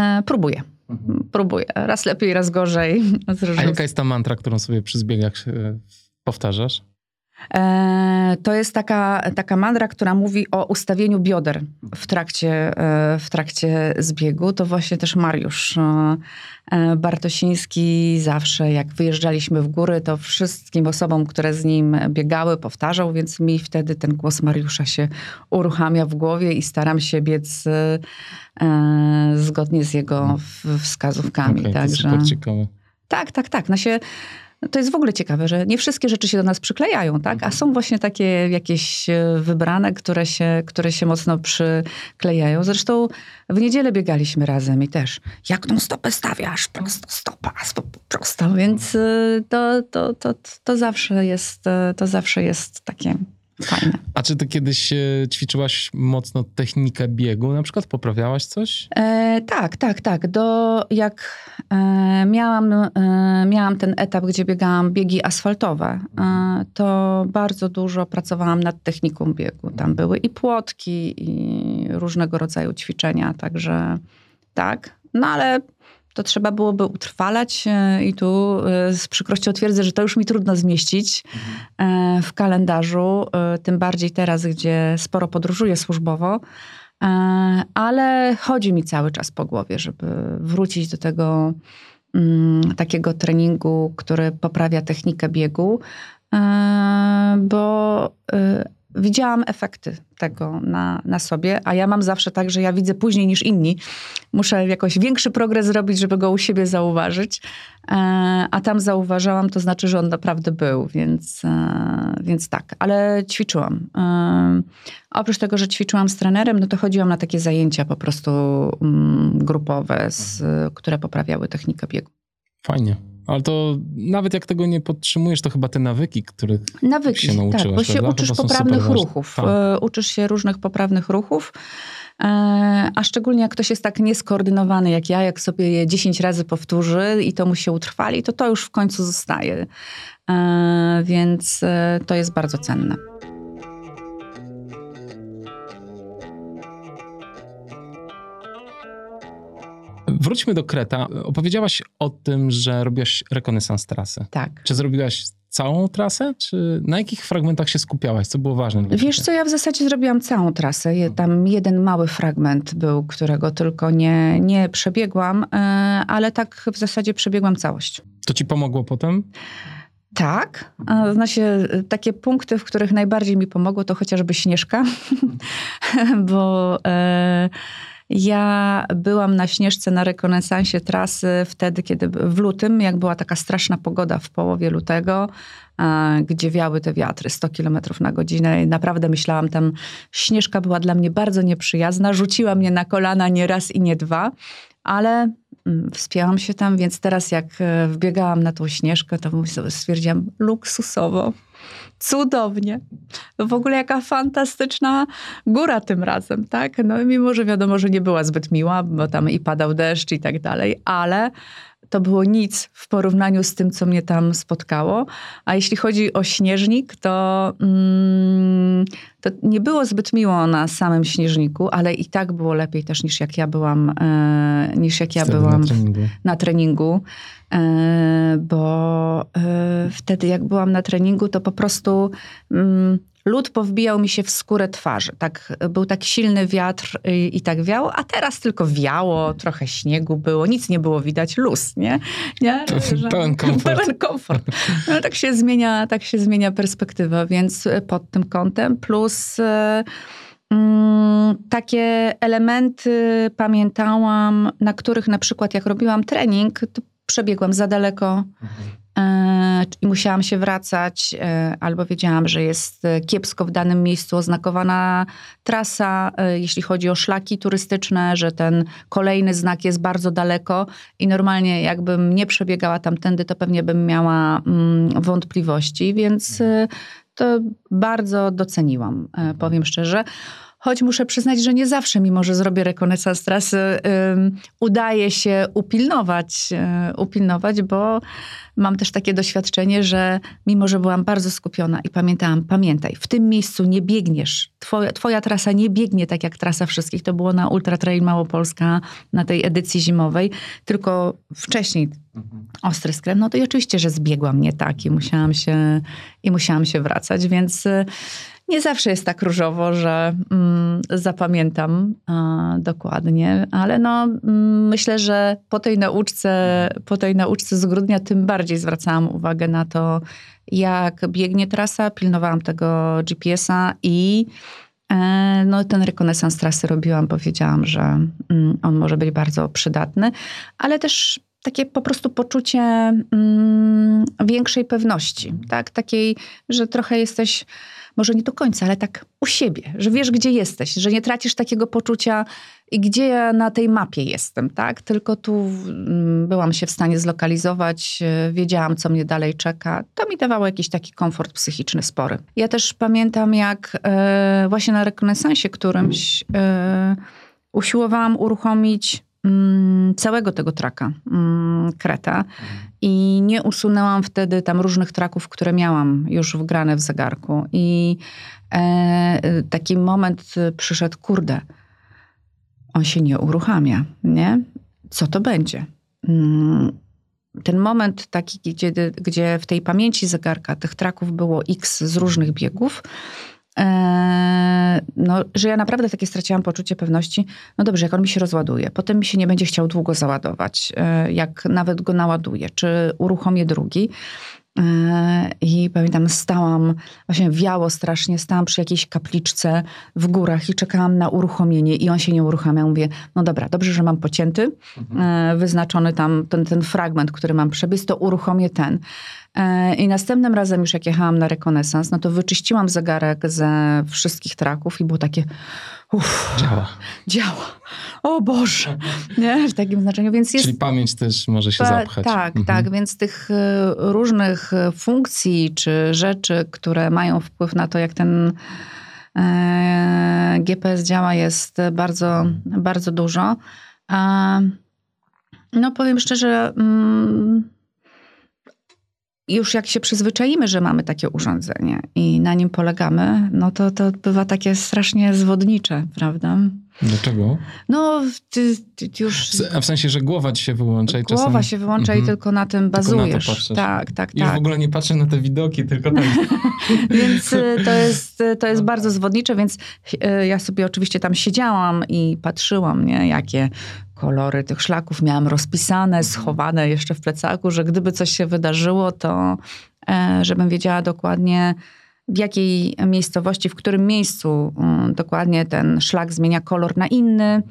e, próbuję. Mhm. Próbuję. Raz lepiej, raz gorzej. <laughs> A jaka jest ta mantra, którą sobie przy zbiegach e, powtarzasz? E, to jest taka, taka mandra, która mówi o ustawieniu bioder w trakcie, e, w trakcie zbiegu. To właśnie też Mariusz e, Bartosiński zawsze, jak wyjeżdżaliśmy w góry, to wszystkim osobom, które z nim biegały, powtarzał, więc mi wtedy ten głos Mariusza się uruchamia w głowie i staram się biec zgodnie z jego wskazówkami. Okay, Także... Tak, tak, tak. No się, to jest w ogóle ciekawe, że nie wszystkie rzeczy się do nas przyklejają, tak? A są właśnie takie jakieś e, wybrane, które się, które się mocno przyklejają. Zresztą w niedzielę biegaliśmy razem i też jak tą stopę stawiasz? Prosto stopa, prosto. Więc e, to, to, to, to, zawsze jest, e, to zawsze jest takie Fajne. A czy ty kiedyś e, ćwiczyłaś mocno technikę biegu? Na przykład poprawiałaś coś? E, tak, tak, tak. Do, jak e, miałam, e, miałam ten etap, gdzie biegałam biegi asfaltowe, e, to bardzo dużo pracowałam nad techniką biegu. Tam były i płotki, i różnego rodzaju ćwiczenia, także tak. No ale to trzeba byłoby utrwalać e, i tu e, z przykrością twierdzę, że to już mi trudno zmieścić mhm. w kalendarzu, tym bardziej teraz, gdzie sporo podróżuję służbowo, ale chodzi mi cały czas po głowie, żeby wrócić do tego mm, takiego treningu, który poprawia technikę biegu, bo widziałam efekty tego na, na sobie, a ja mam zawsze tak, że ja widzę później niż inni. Muszę jakoś większy progres zrobić, żeby go u siebie zauważyć, e, a tam zauważałam, to znaczy, że on naprawdę był, więc, e, więc tak, ale ćwiczyłam. E, oprócz tego, że ćwiczyłam z trenerem, no to chodziłam na takie zajęcia po prostu mm, grupowe, z, które poprawiały technikę biegu. Fajnie. Ale to nawet jak tego nie podtrzymujesz, to chyba te nawyki, których nawyki, się nauczyłaś, tak, bo się uczysz poprawnych ruchów. Tak. E, uczysz się różnych poprawnych ruchów. E, a szczególnie jak ktoś jest tak nieskoordynowany jak ja, jak sobie je 10 razy powtórzy i to mu się utrwali, to to już w końcu zostaje. E, więc to jest bardzo cenne. Wróćmy do Kreta. Opowiedziałaś o tym, że robiłaś rekonesans trasy. Tak. Czy zrobiłaś całą trasę, czy na jakich fragmentach się skupiałaś? Co było ważne? Wiesz co, ja w zasadzie zrobiłam całą trasę. Tam jeden mały fragment był, którego tylko nie, nie przebiegłam, e, ale tak w zasadzie przebiegłam całość. To ci pomogło potem? Tak. Znaczy, takie punkty, w których najbardziej mi pomogło, to chociażby Śnieżka, <laughs> bo... E, ja byłam na Śnieżce na rekonesansie trasy wtedy, kiedy w lutym, jak była taka straszna pogoda w połowie lutego, gdzie wiały te wiatry 100 km na godzinę. I naprawdę myślałam tam, Śnieżka była dla mnie bardzo nieprzyjazna, rzuciła mnie na kolana nie raz i nie dwa, ale mm, wspięłam się tam, więc teraz jak e, wbiegałam na tą Śnieżkę, to stwierdziłam luksusowo cudownie. W ogóle jaka fantastyczna góra tym razem, tak? No mimo, że wiadomo, że nie była zbyt miła, bo tam i padał deszcz i tak dalej, ale to było nic w porównaniu z tym, co mnie tam spotkało. A jeśli chodzi o śnieżnik, to, mm, to nie było zbyt miło na samym śnieżniku, ale i tak było lepiej też niż jak ja byłam, e, niż jak ja byłam na treningu. Na treningu e, bo e, wtedy jak byłam na treningu, to po prostu mm, lód powbijał mi się w skórę twarzy. Tak, był taki silny wiatr i, i, tak wiało, a teraz tylko wiało, trochę śniegu było, nic nie było widać, luz, nie? nie? Że, pełen komfort. <laughs> Pełen komfort. No, tak, się zmienia, tak się zmienia perspektywa, więc pod tym kątem plus... Mm, takie elementy pamiętałam, na których na przykład jak robiłam trening, to przebiegłam za daleko, mhm e, i musiałam się wracać, e, albo wiedziałam, że jest kiepsko w danym miejscu oznakowana trasa, jeśli chodzi o szlaki turystyczne, że ten kolejny znak jest bardzo daleko i normalnie jakbym nie przebiegała tamtędy, to pewnie bym miała mm, wątpliwości, więc to bardzo doceniłam, powiem szczerze. Choć muszę przyznać, że nie zawsze, mimo że zrobię rekonesans trasy, udaje się upilnować, y, upilnować, bo mam też takie doświadczenie, że mimo, że byłam bardzo skupiona i pamiętałam, pamiętaj, w tym miejscu nie biegniesz, twoja, twoja trasa nie biegnie tak jak trasa wszystkich, to było na Ultra Trail Małopolska, na tej edycji zimowej, tylko wcześniej mhm. ostry skręt, no to i oczywiście, że zbiegłam nie tak i musiałam się, i musiałam się wracać, więc y, nie zawsze jest tak różowo, że mm, zapamiętam dokładnie, ale no, mm, myślę, że po tej nauczce, po tej nauczce z grudnia tym bardziej zwracałam uwagę na to, jak biegnie trasa, pilnowałam tego GPS-a i e, no, ten rekonesans trasy robiłam, bo wiedziałam, że mm, on może być bardzo przydatny, ale też takie po prostu poczucie mm, większej pewności, tak? Takiej, że trochę jesteś może nie do końca, ale tak u siebie, że wiesz, gdzie jesteś, że nie tracisz takiego poczucia, gdzie ja na tej mapie jestem, tak? Tylko tu mm, byłam się w stanie zlokalizować, e, wiedziałam, co mnie dalej czeka. To mi dawało jakiś taki komfort psychiczny spory. Ja też pamiętam, jak e, właśnie na rekonesansie którymś e, usiłowałam uruchomić całego tego traka mm, Kreta i nie usunęłam wtedy tam różnych traków, które miałam już wgrane w zegarku. I e, taki moment przyszedł, kurde, on się nie uruchamia, nie? Co to będzie? Mm, ten moment taki, gdzie, gdzie w tej pamięci zegarka tych traków było x z różnych biegów, no, że ja naprawdę takie straciłam poczucie pewności. No dobrze, jak on mi się rozładuje, potem mi się nie będzie chciał długo załadować, e, jak nawet go naładuję, czy uruchomię drugi. E, I pamiętam, stałam, właśnie wiało strasznie, stałam przy jakiejś kapliczce w górach i czekałam na uruchomienie i on się nie uruchamia. Mówię, no dobra, dobrze, że mam pocięty, mhm. Wyznaczony tam ten, ten fragment, który mam przebiec, to uruchomię ten. E, I następnym razem już jak jechałam na rekonesans, no to wyczyściłam zegarek ze wszystkich traków i było takie uff, działa. Działa. O Boże. Nie? W takim znaczeniu. Więc jest, Czyli pamięć też może się zapchać. Tak, mhm. tak. Więc tych e, różnych e, funkcji czy rzeczy, które mają wpływ na to, jak ten GPS działa jest bardzo, bardzo dużo. No powiem szczerze, mm, już jak się przyzwyczaimy, że mamy takie urządzenie i na nim polegamy, no to to bywa takie strasznie zwodnicze, prawda? Dlaczego? No, ty, ty już... A w sensie, że głowa ci się wyłącza i Głowa czasem... się wyłącza i tylko na tym bazujesz. Na to tak, tak, I tak. w ogóle nie patrzę na te widoki, tylko tak. <laughs> więc y, to jest, y, to jest bardzo zwodnicze, więc y, ja sobie oczywiście tam siedziałam i patrzyłam, nie, jakie kolory tych szlaków miałam rozpisane, mhm. schowane jeszcze w plecaku, że gdyby coś się wydarzyło, to e, żebym wiedziała dokładnie, w jakiej miejscowości, w którym miejscu mm, dokładnie ten szlak zmienia kolor na inny,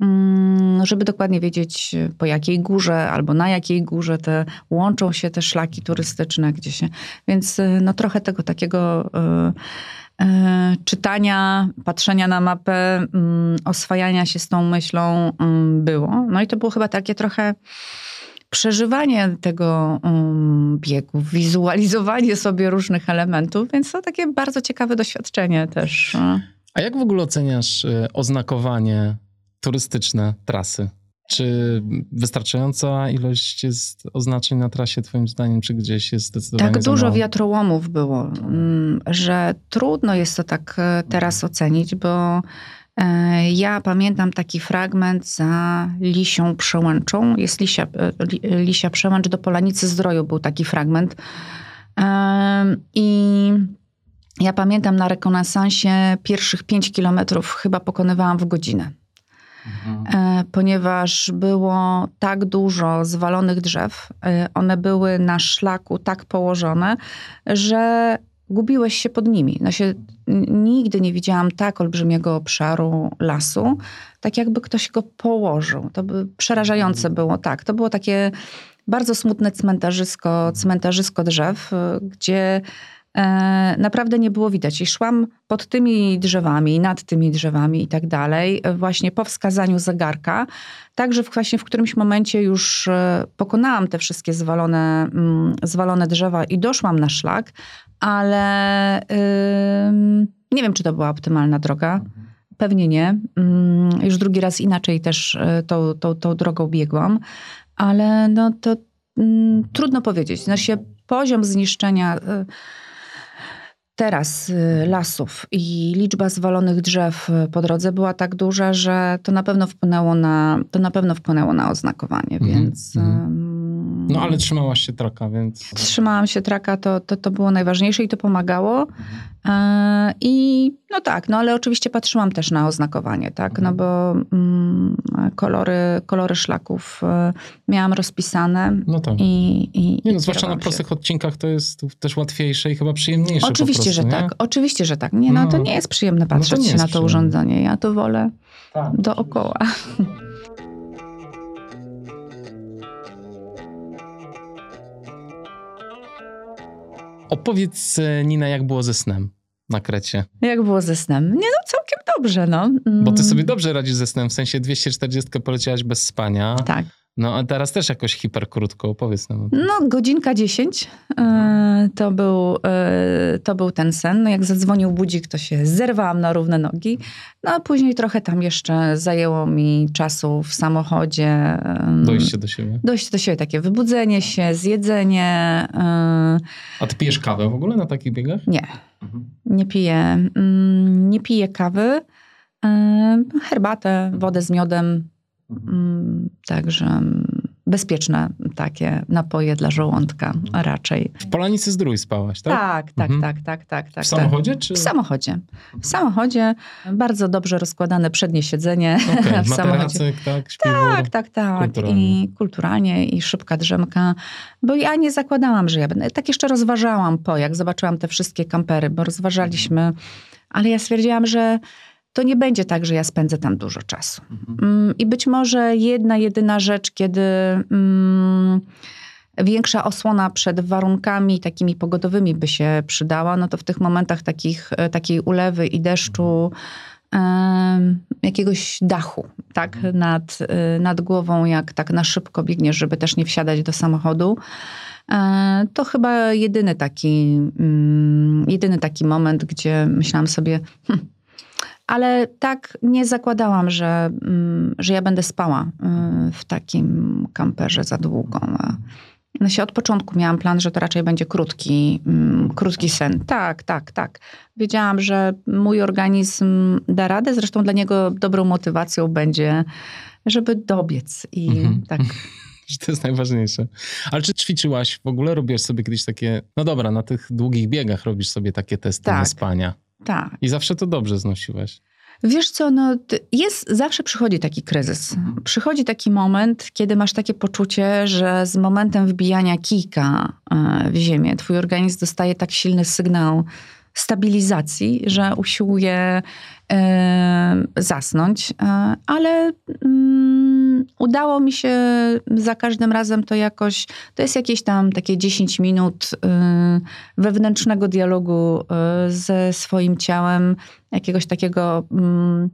mm, żeby dokładnie wiedzieć, po jakiej górze albo na jakiej górze te łączą się te szlaki turystyczne, gdzie się. Więc e, no trochę tego takiego. E, czytania, patrzenia na mapę, mm, oswajania się z tą myślą mm, było. No i to było chyba takie trochę przeżywanie tego mm, biegu, wizualizowanie sobie różnych elementów, więc to takie bardzo ciekawe doświadczenie też. A jak w ogóle oceniasz e, oznakowanie turystyczne trasy? Czy wystarczająca ilość jest oznaczeń na trasie, Twoim zdaniem, czy gdzieś jest zdecydowanie Tak dużo wiatrołomów było, mm, że trudno jest to tak e, teraz ocenić, bo e, ja pamiętam taki fragment za Lisią Przełęczą. Jest Lisia, e, Lisia Przełęcz do Polanicy Zdroju był taki fragment. I ja pamiętam na rekonesansie pierwszych 5 kilometrów chyba pokonywałam w godzinę. E, ponieważ było tak dużo zwalonych drzew, e, one były na szlaku tak położone, że gubiłeś się pod nimi. No się, nigdy nie widziałam tak olbrzymiego obszaru lasu, tak jakby ktoś go położył. To by przerażające było, tak. To było takie bardzo smutne cmentarzysko, cmentarzysko drzew, gdzie E, naprawdę nie było widać. I szłam pod tymi drzewami, nad tymi drzewami i tak dalej, e, właśnie po wskazaniu zegarka. Także właśnie w którymś momencie już e, pokonałam te wszystkie zwalone, mm, zwalone drzewa i doszłam na szlak, ale yy, nie wiem, czy to była optymalna droga. Pewnie nie. Yy, już drugi raz inaczej też tą, tą, tą drogą biegłam, ale no to yy, trudno powiedzieć. Znaczy poziom zniszczenia teraz y, lasów i liczba zwalonych drzew y, po drodze była tak duża, że to na pewno wpłynęło na, to na, pewno wpłynęło na oznakowanie, mm -hmm. więc... No ale trzymałaś się traka, więc... Trzymałam się traka, to, to, to było najważniejsze i to pomagało. E, I no tak, no ale oczywiście patrzyłam też na oznakowanie, tak, no bo mm, kolory, kolory szlaków e, miałam rozpisane. No tak. I, i, nie, no, zwłaszcza na prostych się. odcinkach to jest też łatwiejsze i chyba przyjemniejsze Oczywiście, prostu, że nie? tak. Oczywiście, że tak. Nie, no, no to nie jest przyjemne no patrzeć no się na to przyjemne. urządzenie. Ja to wolę tak, dookoła. <laughs> Opowiedz, e, Nina, jak było ze snem na Krecie? Jak było ze snem? Nie no, całkiem dobrze, no. Mm. Bo ty sobie dobrze radzisz ze snem, w sensie 240 poleciałaś bez spania. Tak. No a teraz też jakoś hiperkrótko, opowiedz nam. No godzinka 10 e, to, był, e, to był ten sen. No jak zadzwonił budzik, to się zerwałam na równe nogi. No a później trochę tam jeszcze zajęło mi czasu w samochodzie. Dojście do siebie. Dojście do siebie, takie wybudzenie się, zjedzenie. E, a ty pijesz kawę w ogóle na takich biegach? Nie, mhm. nie piję. Mm, nie piję kawy. Herbatę, wodę z miodem także mm, bezpieczne takie napoje dla żołądka raczej. W Polanicy Zdrój spałaś, tak? Tak, tak, mhm. tak, tak, tak, tak. W samochodzie? Czy? W samochodzie. W samochodzie. Bardzo dobrze rozkładane przednie siedzenie <laughs> okay. w samochodzie. tak, śpiwór. Tak, tak, tak. Kulturalnie. I kulturalnie, i szybka drzemka. Bo ja nie zakładałam, że ja będę... Tak jeszcze rozważałam po, jak zobaczyłam te wszystkie kampery, bo rozważaliśmy, ale ja stwierdziłam, że to nie będzie tak, że ja spędzę tam dużo czasu. Mhm. Mm, I być może jedna, jedyna rzecz, kiedy mm, większa osłona przed warunkami takimi pogodowymi by się przydała, no to w tych momentach takich, e, takiej ulewy i deszczu, jakiegoś dachu, tak, mhm. nad, e, nad głową, jak tak na szybko biegniesz, żeby też nie wsiadać do samochodu. E, to chyba jedyny taki, mm, jedyny taki moment, gdzie myślałam sobie, hm, ale tak nie zakładałam, że, mm, że ja będę spała y, w takim kamperze za długo. No się od początku miałam plan, że to raczej będzie krótki, mm, krótki sen. Tak, tak, tak. Wiedziałam, że mój organizm da radę, zresztą dla niego dobrą motywacją będzie, żeby dobiec i mhm. tak <laughs> że to jest najważniejsze. Ale czy ćwiczyłaś w ogóle? Robisz sobie kiedyś takie, no dobra, na tych długich biegach robisz sobie takie testy tak. spania. Tak. I zawsze to dobrze znosiłaś. Wiesz co, no jest, zawsze przychodzi taki kryzys. Przychodzi taki moment, kiedy masz takie poczucie, że z momentem wbijania kijka e, w ziemię, twój organizm dostaje tak silny sygnał stabilizacji, że usiłuje e, zasnąć, e, ale mm, udało mi się za każdym razem to jakoś, to jest jakieś tam takie 10 minut e, wewnętrznego dialogu e, ze swoim ciałem, jakiegoś takiego mm,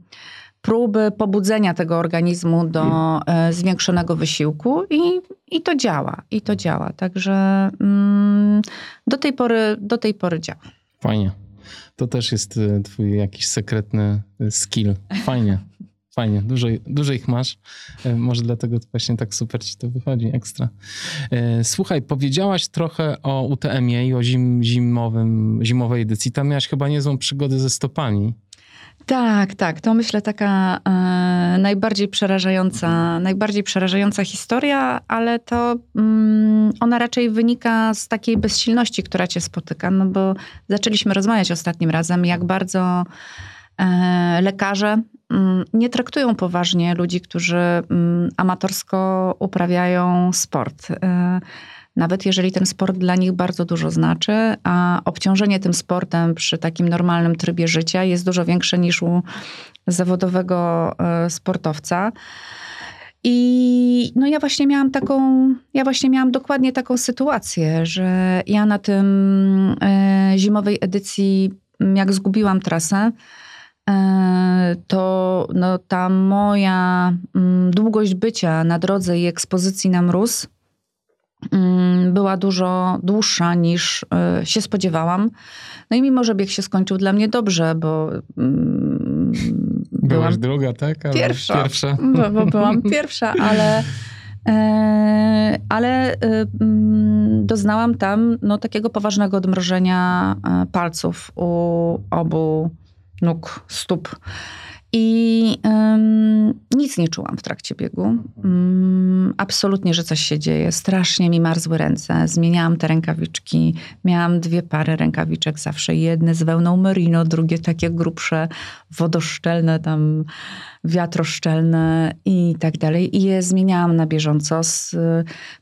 próby pobudzenia tego organizmu do e, zwiększonego wysiłku i, i to działa, i to działa. Także mm, do, tej pory, do tej pory działa. Fajnie. To też jest twój jakiś sekretny skill. Fajnie. Fajnie, dużo, dużo ich masz. E, może dlatego właśnie tak super ci to wychodzi, ekstra. Słuchaj, powiedziałaś trochę o UTM-ie i o zim, zimowym, zimowej edycji. Tam miałaś chyba niezłą przygodę ze stopami. Tak, tak. To myślę taka e, najbardziej przerażająca, najbardziej przerażająca historia, ale to mm, ona raczej wynika z takiej bezsilności, która cię spotyka, no bo zaczęliśmy rozmawiać ostatnim razem, jak bardzo e, lekarze nie traktują poważnie ludzi, którzy mm, amatorsko uprawiają sport. E, nawet jeżeli ten sport dla nich bardzo dużo znaczy, a obciążenie tym sportem przy takim normalnym trybie życia jest dużo większe niż u zawodowego e, sportowca. I no ja właśnie miałam taką, ja właśnie miałam dokładnie taką sytuację, że ja na tym e, zimowej edycji, jak zgubiłam trasę, to no, ta moja m, długość bycia na drodze i ekspozycji na mróz m, była dużo dłuższa niż e, się spodziewałam. No i mimo, że bieg się skończył dla mnie dobrze, bo mm, Byłaś druga, tak? Ale pierwsza, pierwsza. Bo, bo byłam <laughs> pierwsza, ale, e, ale e, mm, doznałam tam no, takiego poważnego odmrożenia e, palców u obu nóg, stóp. I nic nie czułam w trakcie biegu. Um, absolutnie, że coś się dzieje. Strasznie mi marzły ręce. Zmieniałam te rękawiczki. Miałam dwie pary rękawiczek zawsze. Jedne z wełną merino, drugie takie grubsze, wodoszczelne, tam wiatroszczelne i tak dalej. I je zmieniałam na bieżąco. Z,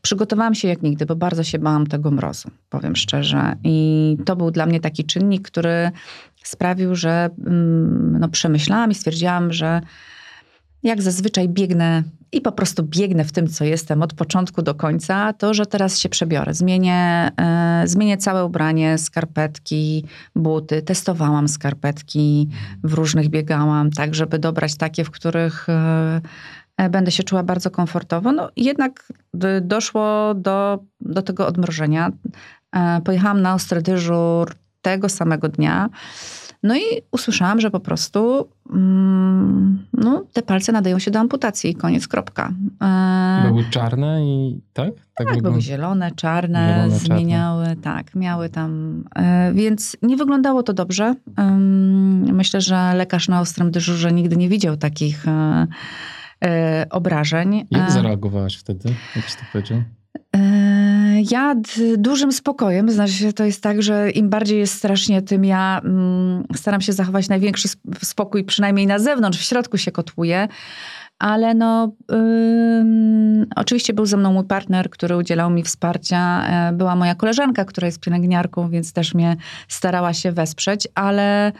przygotowałam się jak nigdy, bo bardzo się bałam tego mrozu, powiem szczerze. I to był dla mnie taki czynnik, który sprawił, że mm, no, przemyślałam i stwierdziłam, że jak zazwyczaj biegnę i po prostu biegnę w tym, co jestem od początku do końca, to że teraz się przebiorę. Zmienię, e, zmienię całe ubranie, skarpetki, buty. Testowałam skarpetki, w różnych biegałam, tak żeby dobrać takie, w których e, e będę się czuła bardzo komfortowo. No jednak doszło do, do tego odmrożenia. E, pojechałam na ostry dyżur tego samego dnia. No i usłyszałam, że po prostu mm, no, te palce nadają się do amputacji i koniec, kropka. E... Były czarne i tak? Tak, tak były zielone, czarne, zielone, zmieniały, czarne. tak, miały tam, e, więc nie wyglądało to dobrze. E, myślę, że lekarz na ostrym dyżurze nigdy nie widział takich e, e obrażeń. Jak zareagowałaś wtedy, jak to powiedział? Ja dużym spokojem, znaczy to jest tak, że im bardziej jest strasznie, tym ja mm, staram się zachować największy spokój, przynajmniej na zewnątrz, w środku się kotłuję. Ale no, ym, oczywiście był ze mną mój partner, który udzielał mi wsparcia. E, była moja koleżanka, która jest pielęgniarką, więc też mnie starała się wesprzeć, ale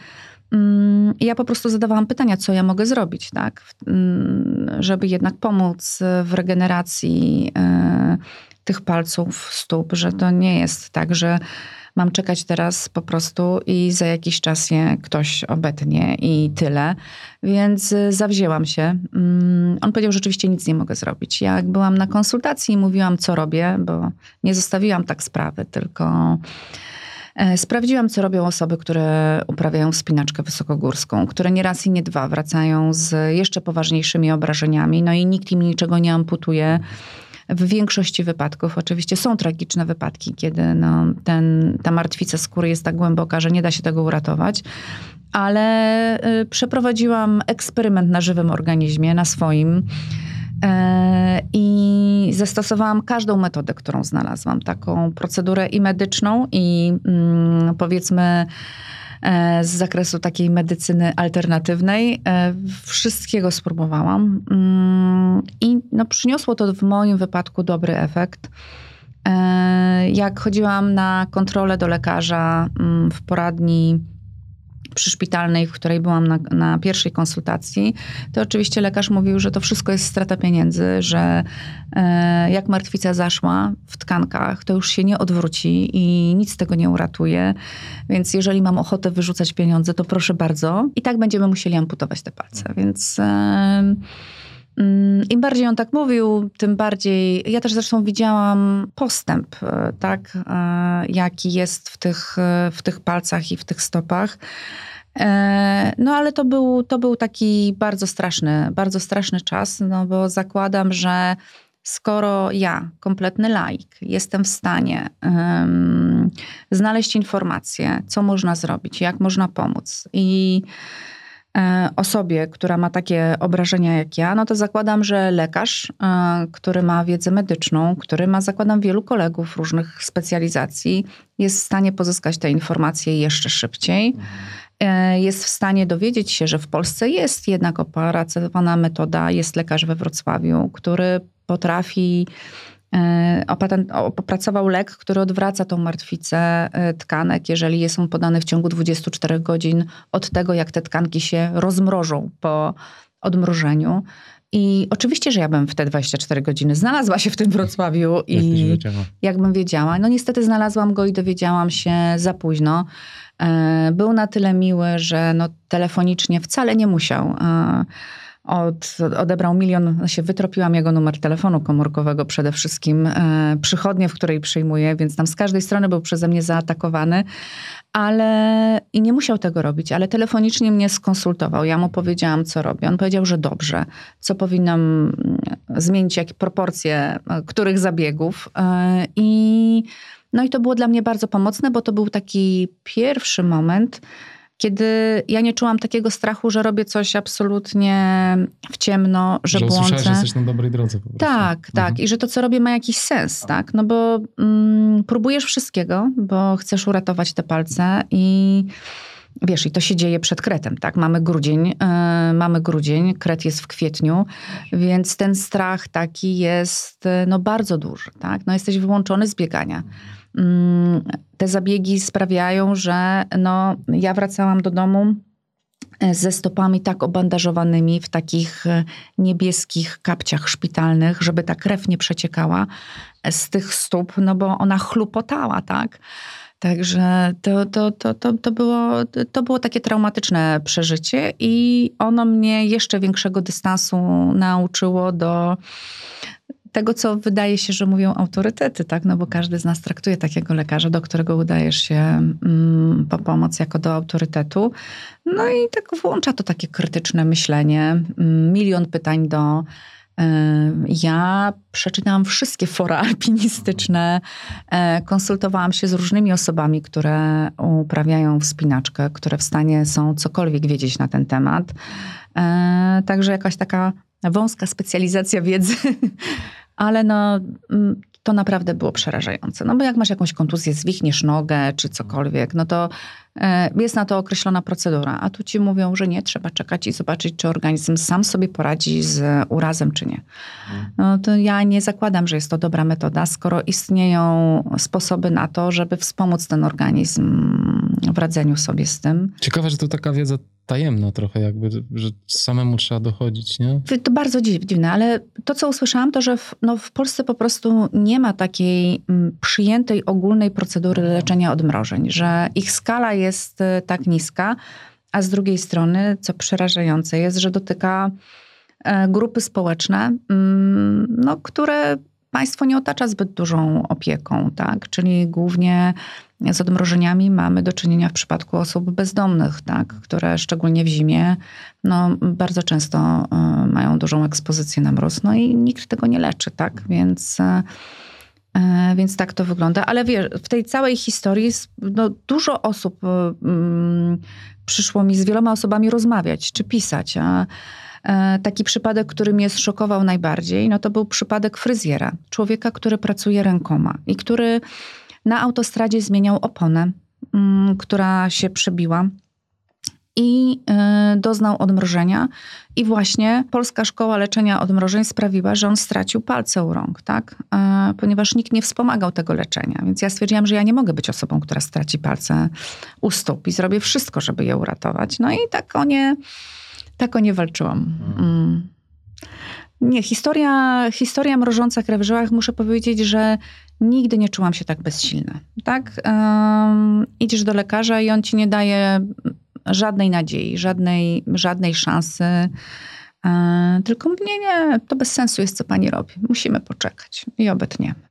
ja po prostu zadawałam pytania, co ja mogę zrobić, tak, żeby jednak pomóc w regeneracji e, tych palców stóp, że to nie jest tak, że mam czekać teraz po prostu i za jakiś czas je ktoś obetnie i tyle. Więc y, zawzięłam się. Mm, on powiedział, że rzeczywiście nic nie mogę zrobić. Jak byłam na konsultacji i mówiłam, co robię, bo nie zostawiłam tak sprawy, tylko e, Sprawdziłam, co robią osoby, które uprawiają wspinaczkę wysokogórską, które nie raz i nie dwa wracają z jeszcze poważniejszymi obrażeniami, no i nikt im niczego nie amputuje. W większości wypadków oczywiście są tragiczne wypadki, kiedy no, ten, ta martwica skóry jest tak głęboka, że nie da się tego uratować. Ale y, przeprowadziłam eksperyment na żywym organizmie, na swoim. E, I zastosowałam każdą metodę, którą znalazłam. Taką procedurę i medyczną, i mm, powiedzmy z zakresu takiej medycyny alternatywnej. E, wszystkiego spróbowałam mm, i no, przyniosło to w moim wypadku dobry efekt. E, jak chodziłam na kontrolę do lekarza mm, w poradni przyszpitalnej, w której byłam na, na, pierwszej konsultacji, to oczywiście lekarz mówił, że to wszystko jest strata pieniędzy, że e, jak martwica zaszła w tkankach, to już się nie odwróci i nic tego nie uratuje. Więc jeżeli mam ochotę wyrzucać pieniądze, to proszę bardzo. I tak będziemy musieli amputować te palce. Więc. E, im bardziej on tak mówił, tym bardziej. Ja też zresztą widziałam postęp, e, tak, e, jaki jest w tych, e, w tych palcach i w tych stopach. No ale to był, to był taki bardzo straszny, bardzo straszny czas, no bo zakładam, że skoro ja, kompletny laik, jestem w stanie um, znaleźć informacje, co można zrobić, jak można pomóc i osobie, która ma takie obrażenia jak ja, no to zakładam, że lekarz, e, który ma wiedzę medyczną, który ma, zakładam, wielu kolegów różnych specjalizacji, jest w stanie pozyskać te informacje jeszcze szybciej. E, jest w stanie dowiedzieć się, że w Polsce jest jednak opracowana metoda, jest lekarz we Wrocławiu, który potrafi E, opracował lek, który odwraca tą martwicę e, tkanek, jeżeli jest on podany w ciągu 24 godzin od tego, jak te tkanki się rozmrożą po odmrożeniu. I oczywiście, że ja bym w te 24 godziny znalazła się w tym Wrocławiu i wiedziała. jakbym wiedziała. No niestety znalazłam go i dowiedziałam się za późno. E, Był na tyle miły, że no, telefonicznie wcale nie musiał. Od, odebrał milion, się wytropiłam jego numer telefonu komórkowego przede wszystkim, e, przychodnię, w której przyjmuję, więc tam z każdej strony był przeze mnie zaatakowany, ale i nie musiał tego robić, ale telefonicznie mnie skonsultował. Ja mu powiedziałam, co robię. On powiedział, że dobrze, co powinnam mm, zmienić, jakie proporcje e, których zabiegów. E, I, no i to było dla mnie bardzo pomocne, bo to był taki pierwszy moment, kiedy ja nie czułam takiego strachu, że robię coś absolutnie w ciemno, że, Że błądzę. że jesteś na dobrej drodze po prostu. Tak, tak. Mhm. I że to, co robię, ma jakiś sens, tak? No bo mm, próbujesz wszystkiego, bo chcesz uratować te palce i wiesz, i to się dzieje przed kretem, tak? Mamy grudzień, yy, mamy grudzień, kret jest w kwietniu, więc ten strach taki jest, yy, no bardzo duży, tak? No jesteś wyłączony z biegania. Te zabiegi sprawiają, że no, ja wracałam do domu e, ze stopami tak obandażowanymi w takich e, niebieskich kapciach szpitalnych, żeby ta krew nie przeciekała z tych stóp, no bo ona chlupotała, tak? Także to, to, to, to, to, było, to było takie traumatyczne przeżycie i ono mnie jeszcze większego dystansu nauczyło do tego, co wydaje się, że mówią autorytety, tak? No bo każdy z nas traktuje takiego lekarza, do którego udajesz się mm, po pomoc jako do autorytetu. No i tak włącza to takie krytyczne myślenie, mm, milion pytań do. y, Ja przeczytałam wszystkie fora <laughs> alpinistyczne, e, konsultowałam się z różnymi osobami, które uprawiają wspinaczkę, które w stanie są cokolwiek wiedzieć na ten temat. E, Także jakaś taka wąska specjalizacja wiedzy, <laughs> ale no, mm, to naprawdę było przerażające. No bo jak masz jakąś kontuzję, zwichniesz nogę czy cokolwiek, no to e, jest na to określona procedura, a tu ci mówią, że nie, trzeba czekać i zobaczyć, czy organizm sam sobie poradzi z urazem, czy nie. No to ja nie zakładam, że jest to dobra metoda, skoro istnieją sposoby na to, żeby wspomóc ten organizm w radzeniu sobie z tym. Ciekawe, że to taka wiedza tajemna trochę jakby, że samemu trzeba dochodzić, nie? To bardzo dziw- dziwne, ale to, co usłyszałam, to, że w, no, w Polsce po prostu nie ma takiej mm, przyjętej ogólnej procedury leczenia odmrożeń, że ich skala jest e, tak niska, a z drugiej strony, co przerażające jest, że dotyka e, grupy społeczne, mm, no, które państwo nie otacza zbyt dużą opieką, tak? Czyli głównie z odmrożeniami mamy do czynienia w przypadku osób bezdomnych, tak? które szczególnie w zimie no, bardzo często y, mają dużą ekspozycję na mróz, no i nikt tego nie leczy, tak? Więc, y, y, więc tak to wygląda. Ale wiesz, w tej całej historii no, dużo osób mm, przyszło mi z wieloma osobami rozmawiać czy pisać. A, e, Taki przypadek, który mnie zszokował najbardziej, no to był przypadek fryzjera. Człowieka, który pracuje rękoma i który na autostradzie zmieniał oponę, mm, która się przebiła i y, doznał odmrożenia. I właśnie Polska Szkoła Leczenia Odmrożeń sprawiła, że on stracił palce u rąk, tak? E, Ponieważ nikt nie wspomagał tego leczenia. Więc ja stwierdziłam, że ja nie mogę być osobą, która straci palce u stóp i zrobię wszystko, żeby je uratować. No i tak o nie, tak o nie walczyłam. Mm. Nie, historia, historia mrożąca krew w żyłach, muszę powiedzieć, że nigdy nie czułam się tak bezsilna. Tak? Um, idziesz do lekarza i on ci nie daje żadnej nadziei, żadnej, żadnej szansy. E, tylko mówi, nie, to bez sensu jest, co pani robi. Musimy poczekać. I obetniemy.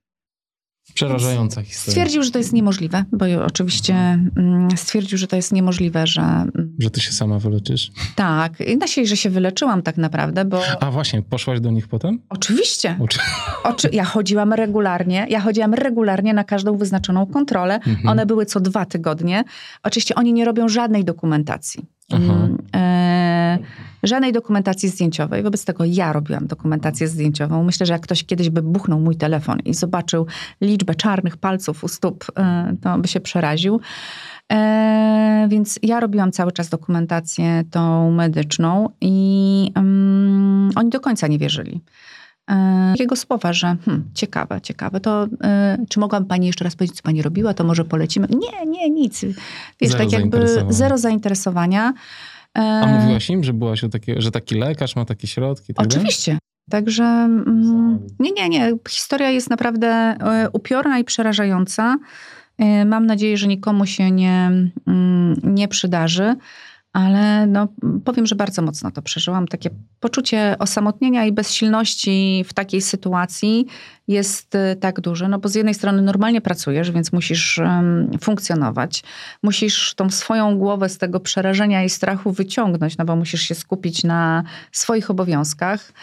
Przerażająca historia. Stwierdził, że to jest niemożliwe, bo oczywiście mm, stwierdził, że to jest niemożliwe, że mm, Że ty się sama wyleczysz. tak. I na siebie, że się wyleczyłam tak naprawdę, bo A właśnie, poszłaś do nich potem? oczywiście. Uczy... Oczy, ja chodziłam regularnie, ja chodziłam regularnie na każdą wyznaczoną kontrolę. Mhm. One były co dwa tygodnie. Oczywiście oni nie robią żadnej dokumentacji. Aha. Mm, e, żadnej dokumentacji zdjęciowej. Wobec tego ja robiłam dokumentację zdjęciową. Myślę, że jak ktoś kiedyś by buchnął mój telefon i zobaczył liczbę czarnych palców u stóp, e, to by się przeraził. E, więc ja robiłam cały czas dokumentację tą medyczną i mm, oni do końca nie wierzyli. E, Jego słowa, że hmm, ciekawe, ciekawe, to e, czy mogłam pani jeszcze raz powiedzieć, co pani robiła, to może polecimy? Nie, nie, nic. Wiesz, Zero tak jakby zero zainteresowania. A mówiłaś im, że byłaś takie, że taki lekarz ma takie środki? Tak Oczywiście. Dalej? Także mm, nie, nie, nie. Historia jest naprawdę e, upiorna i przerażająca. E, mam nadzieję, że nikomu się nie, mm, nie przydarzy, ale no, powiem, że bardzo mocno to przeżyłam. Takie poczucie osamotnienia i bezsilności w takiej sytuacji jest e, tak duże, no bo z jednej strony normalnie pracujesz, więc musisz um, funkcjonować. Musisz tą swoją głowę z tego przerażenia i strachu wyciągnąć, no bo musisz się skupić na swoich obowiązkach.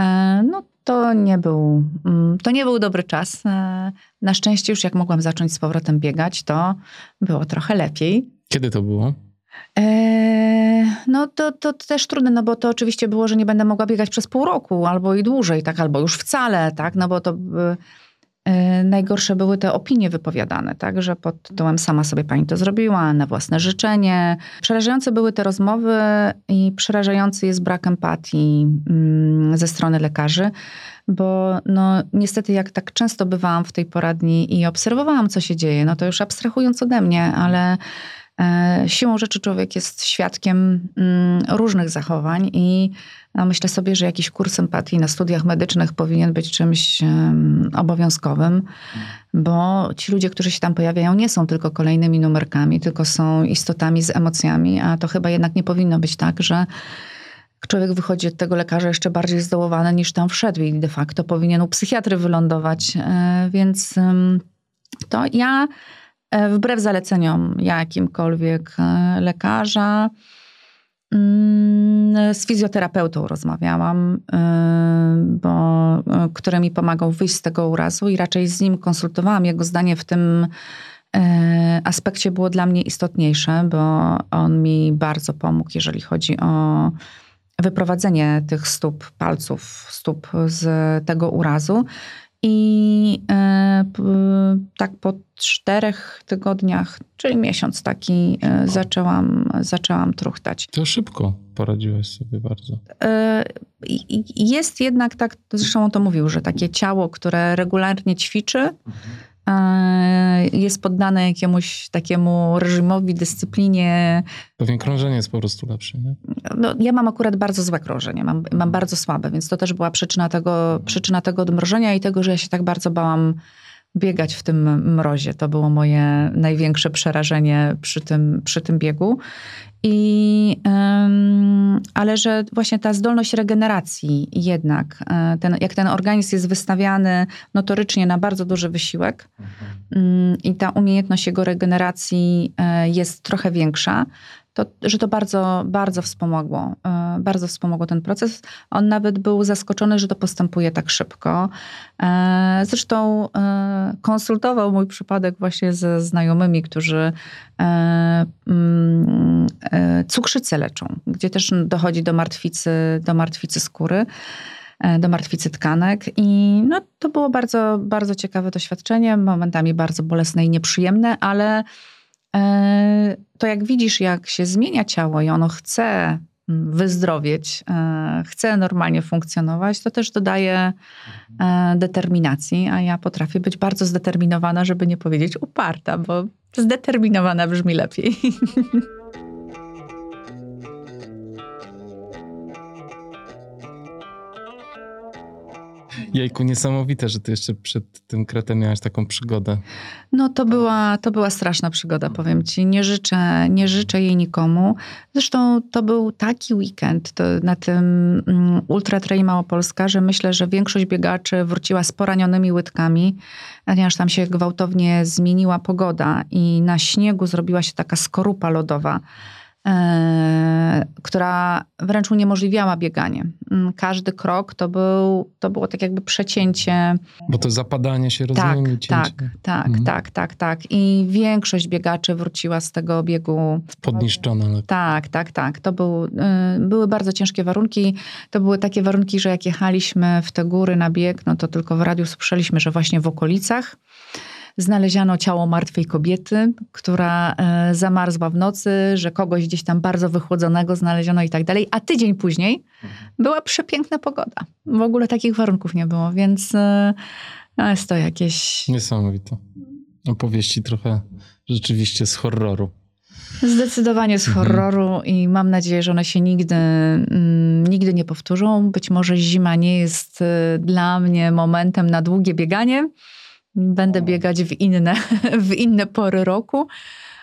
E, no to nie był, mm, to nie był dobry czas. E, na szczęście już jak mogłam zacząć z powrotem biegać, to było trochę lepiej. Kiedy to było? Eee, no to, to też trudne, no bo to oczywiście było, że nie będę mogła biegać przez pół roku albo i dłużej, tak, albo już wcale, tak, no bo to E, najgorsze były te opinie wypowiadane, tak, że pod tytułem sama sobie pani to zrobiła, na własne życzenie. Przerażające były te rozmowy i przerażający jest brak empatii mm, ze strony lekarzy, bo no, niestety jak tak często bywałam w tej poradni i obserwowałam, co się dzieje, no to już abstrahując ode mnie, ale siłą rzeczy człowiek jest świadkiem mm, różnych zachowań i no myślę sobie, że jakiś kurs empatii na studiach medycznych powinien być czymś obowiązkowym, bo ci ludzie, którzy się tam pojawiają, nie są tylko kolejnymi numerkami, tylko są istotami z emocjami, a to chyba jednak nie powinno być tak, że człowiek wychodzi od tego lekarza jeszcze bardziej zdołowany niż tam wszedł i de facto powinien u psychiatry wylądować. E, więc to ja e, wbrew zaleceniom jakimkolwiek e, lekarza, Mm, z fizjoterapeutą rozmawiałam, y, bo, który mi pomagał wyjść z tego urazu i raczej z nim konsultowałam. Jego zdanie w tym aspekcie było dla mnie istotniejsze, bo on mi bardzo pomógł, jeżeli chodzi o wyprowadzenie tych stóp, palców, stóp z tego urazu. I e, tak po czterech tygodniach, czyli miesiąc taki, e, zaczęłam, zaczęłam truchtać. To szybko poradziłeś sobie bardzo. E, jest jednak tak, zresztą on to mówił, że takie ciało, które regularnie ćwiczy, mhm jest poddane jakiemuś takiemu reżimowi, dyscyplinie. Pewnie krążenie jest po prostu lepsze, nie? No, ja mam akurat bardzo złe krążenie, mam, mam bardzo słabe, więc to też była przyczyna tego, przyczyna tego odmrożenia i tego, że ja się tak bardzo bałam biegać w tym mrozie. To było moje największe przerażenie przy tym, przy tym biegu. I, ale że właśnie ta zdolność regeneracji jednak, e, ten, jak ten organizm jest wystawiany notorycznie na bardzo duży wysiłek mhm. um, i ta umiejętność jego regeneracji e, jest trochę większa, to, że to bardzo, bardzo wspomogło, e, bardzo wspomogło ten proces. On nawet był zaskoczony, że to postępuje tak szybko. E, zresztą e, konsultował mój przypadek właśnie ze znajomymi, którzy mm, cukrzycę leczą, gdzie też dochodzi do martwicy, do martwicy skóry do martwicy tkanek. I no, to było bardzo, bardzo ciekawe doświadczenie, momentami bardzo bolesne i nieprzyjemne, ale to jak widzisz, jak się zmienia ciało i ono chce mm, wyzdrowieć, e, chce normalnie funkcjonować, to też dodaje e, determinacji, a ja potrafię być bardzo zdeterminowana, żeby nie powiedzieć uparta, bo zdeterminowana brzmi lepiej. <laughs> Jejku, niesamowite, że ty jeszcze przed tym kretem miałaś taką przygodę. No to była, to była straszna przygoda, powiem ci. Nie życzę, nie życzę jej nikomu. Zresztą to był taki weekend to na tym um, Ultra Trail Małopolska, że myślę, że większość biegaczy wróciła z poranionymi łydkami, ponieważ tam się gwałtownie zmieniła pogoda i na śniegu zrobiła się taka skorupa lodowa. E, która wręcz uniemożliwiała bieganie. Mm, każdy krok to, był, to było tak jakby przecięcie. Bo to zapadanie się rozumie. Tak, tak, tak, mhm. tak, tak, tak. I większość biegaczy wróciła z tego biegu. Podniszczona. Ale... Tak, tak, tak. To był, y, były bardzo ciężkie warunki. To były takie warunki, że jak jechaliśmy w te góry na bieg, no to tylko w radiu słyszeliśmy, że właśnie w okolicach znaleziono ciało martwej kobiety, która e, zamarzła w nocy, że kogoś gdzieś tam bardzo wychłodzonego znaleziono i tak dalej. A tydzień później była przepiękna pogoda. W ogóle takich warunków nie było, więc e, no jest to jakieś... Niesamowite. Opowieści trochę rzeczywiście z horroru. Zdecydowanie z Mhm. horroru i mam nadzieję, że one się nigdy, mm, nigdy nie powtórzą. Być może zima nie jest y, dla mnie momentem na długie bieganie. Będę biegać w inne, <laughs> w inne pory roku,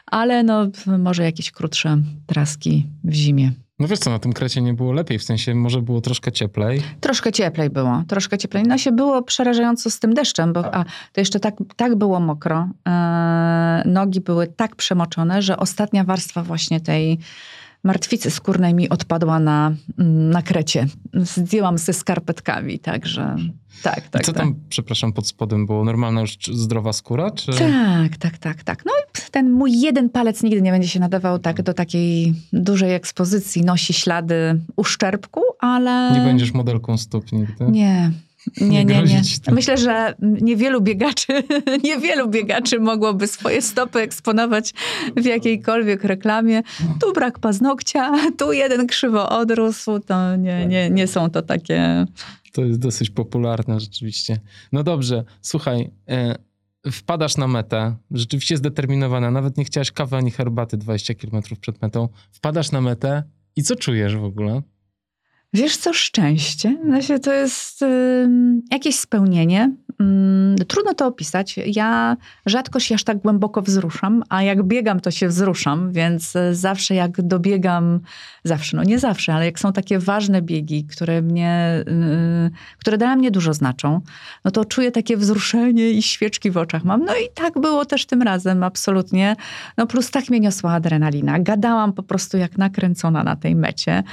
ale no, może jakieś krótsze traski w zimie. No wiesz co, na tym krecie nie było lepiej, w sensie może było troszkę cieplej. Troszkę cieplej było, troszkę cieplej. No się było przerażająco z tym deszczem, bo a, to jeszcze tak, tak było mokro. E, nogi były tak przemoczone, że ostatnia warstwa właśnie tej martwicy skórnej mi odpadła na, mm, na krecie. Zdjęłam ze skarpetkami, także tak, tak. I co tak. tam, przepraszam, pod spodem było? Normalna, już zdrowa skóra? Czy... Tak, tak, tak, tak. No i ten mój jeden palec nigdy nie będzie się nadawał tak do takiej dużej ekspozycji. Nosi ślady uszczerbku, ale... Nie będziesz modelką stóp nigdy? Nie. Nie, Nie nie. Myślę, że niewielu biegaczy, <laughs> niewielu biegaczy mogłoby swoje stopy eksponować w jakiejkolwiek reklamie. Tu brak paznokcia, <laughs> tu jeden krzywo odrósł. To nie, nie, nie są to takie... To jest dosyć popularne rzeczywiście. No dobrze, słuchaj, e, wpadasz na metę, rzeczywiście zdeterminowana, nawet nie chciałaś kawy ani herbaty 20 km przed metą, wpadasz na metę i co czujesz w ogóle? Wiesz co, szczęście. Znaczy, to jest jakieś spełnienie. Ym, trudno to opisać. Ja rzadko się aż tak głęboko wzruszam, a jak biegam, to się wzruszam, więc y, zawsze jak dobiegam, zawsze, no nie zawsze, ale jak są takie ważne biegi, które mnie, y, które dla mnie dużo znaczą, no to czuję takie wzruszenie i świeczki w oczach mam. No i tak było też tym razem, absolutnie. No plus tak mnie niosła adrenalina. Gadałam po prostu jak nakręcona na tej mecie.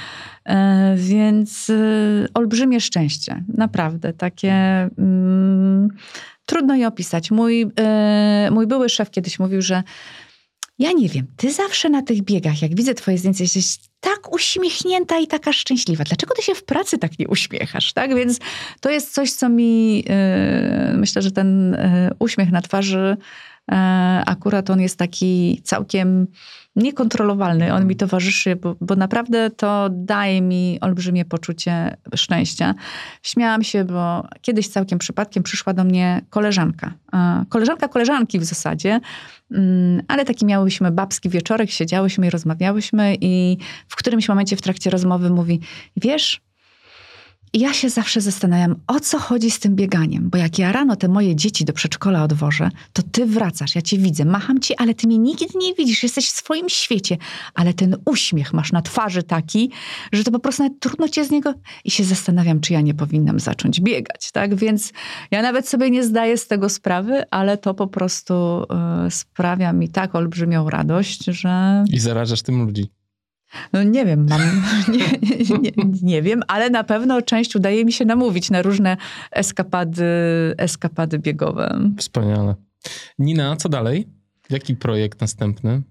E, Więc y, olbrzymie szczęście, naprawdę. Takie mm, trudno je opisać. Mój, e, mój były szef kiedyś mówił, że ja nie wiem, ty zawsze na tych biegach, jak widzę twoje zdjęcie, jesteś tak uśmiechnięta i taka szczęśliwa. Dlaczego ty się w pracy tak nie uśmiechasz? Tak? Więc to jest coś, co mi, e, myślę, że ten uśmiech na twarzy akurat on jest taki całkiem niekontrolowalny. On mi towarzyszy, bo, bo naprawdę to daje mi olbrzymie poczucie szczęścia. Śmiałam się, bo kiedyś całkiem przypadkiem przyszła do mnie koleżanka. Koleżanka koleżanki w zasadzie, Mm, ale taki miałyśmy babski wieczorek, siedziałyśmy i rozmawiałyśmy i w którymś momencie w trakcie rozmowy mówi, wiesz, ja się zawsze zastanawiam, o co chodzi z tym bieganiem, bo jak ja rano te moje dzieci do przedszkola odwożę, to ty wracasz, ja cię widzę, macham ci, ale ty mnie nigdy nie widzisz, jesteś w swoim świecie, ale ten uśmiech masz na twarzy taki, że to po prostu nawet trudno cię z niego i się zastanawiam, czy ja nie powinnam zacząć biegać, tak? Więc ja nawet sobie nie zdaję z tego sprawy, ale to po prostu y, sprawia mi tak olbrzymią radość, że I zarażasz tym ludzi. No nie wiem, mam, <laughs> nie, nie, nie, nie wiem, ale na pewno część udaje mi się namówić na różne eskapady, eskapady biegowe. Wspaniale. Nina, co dalej? Jaki projekt następny?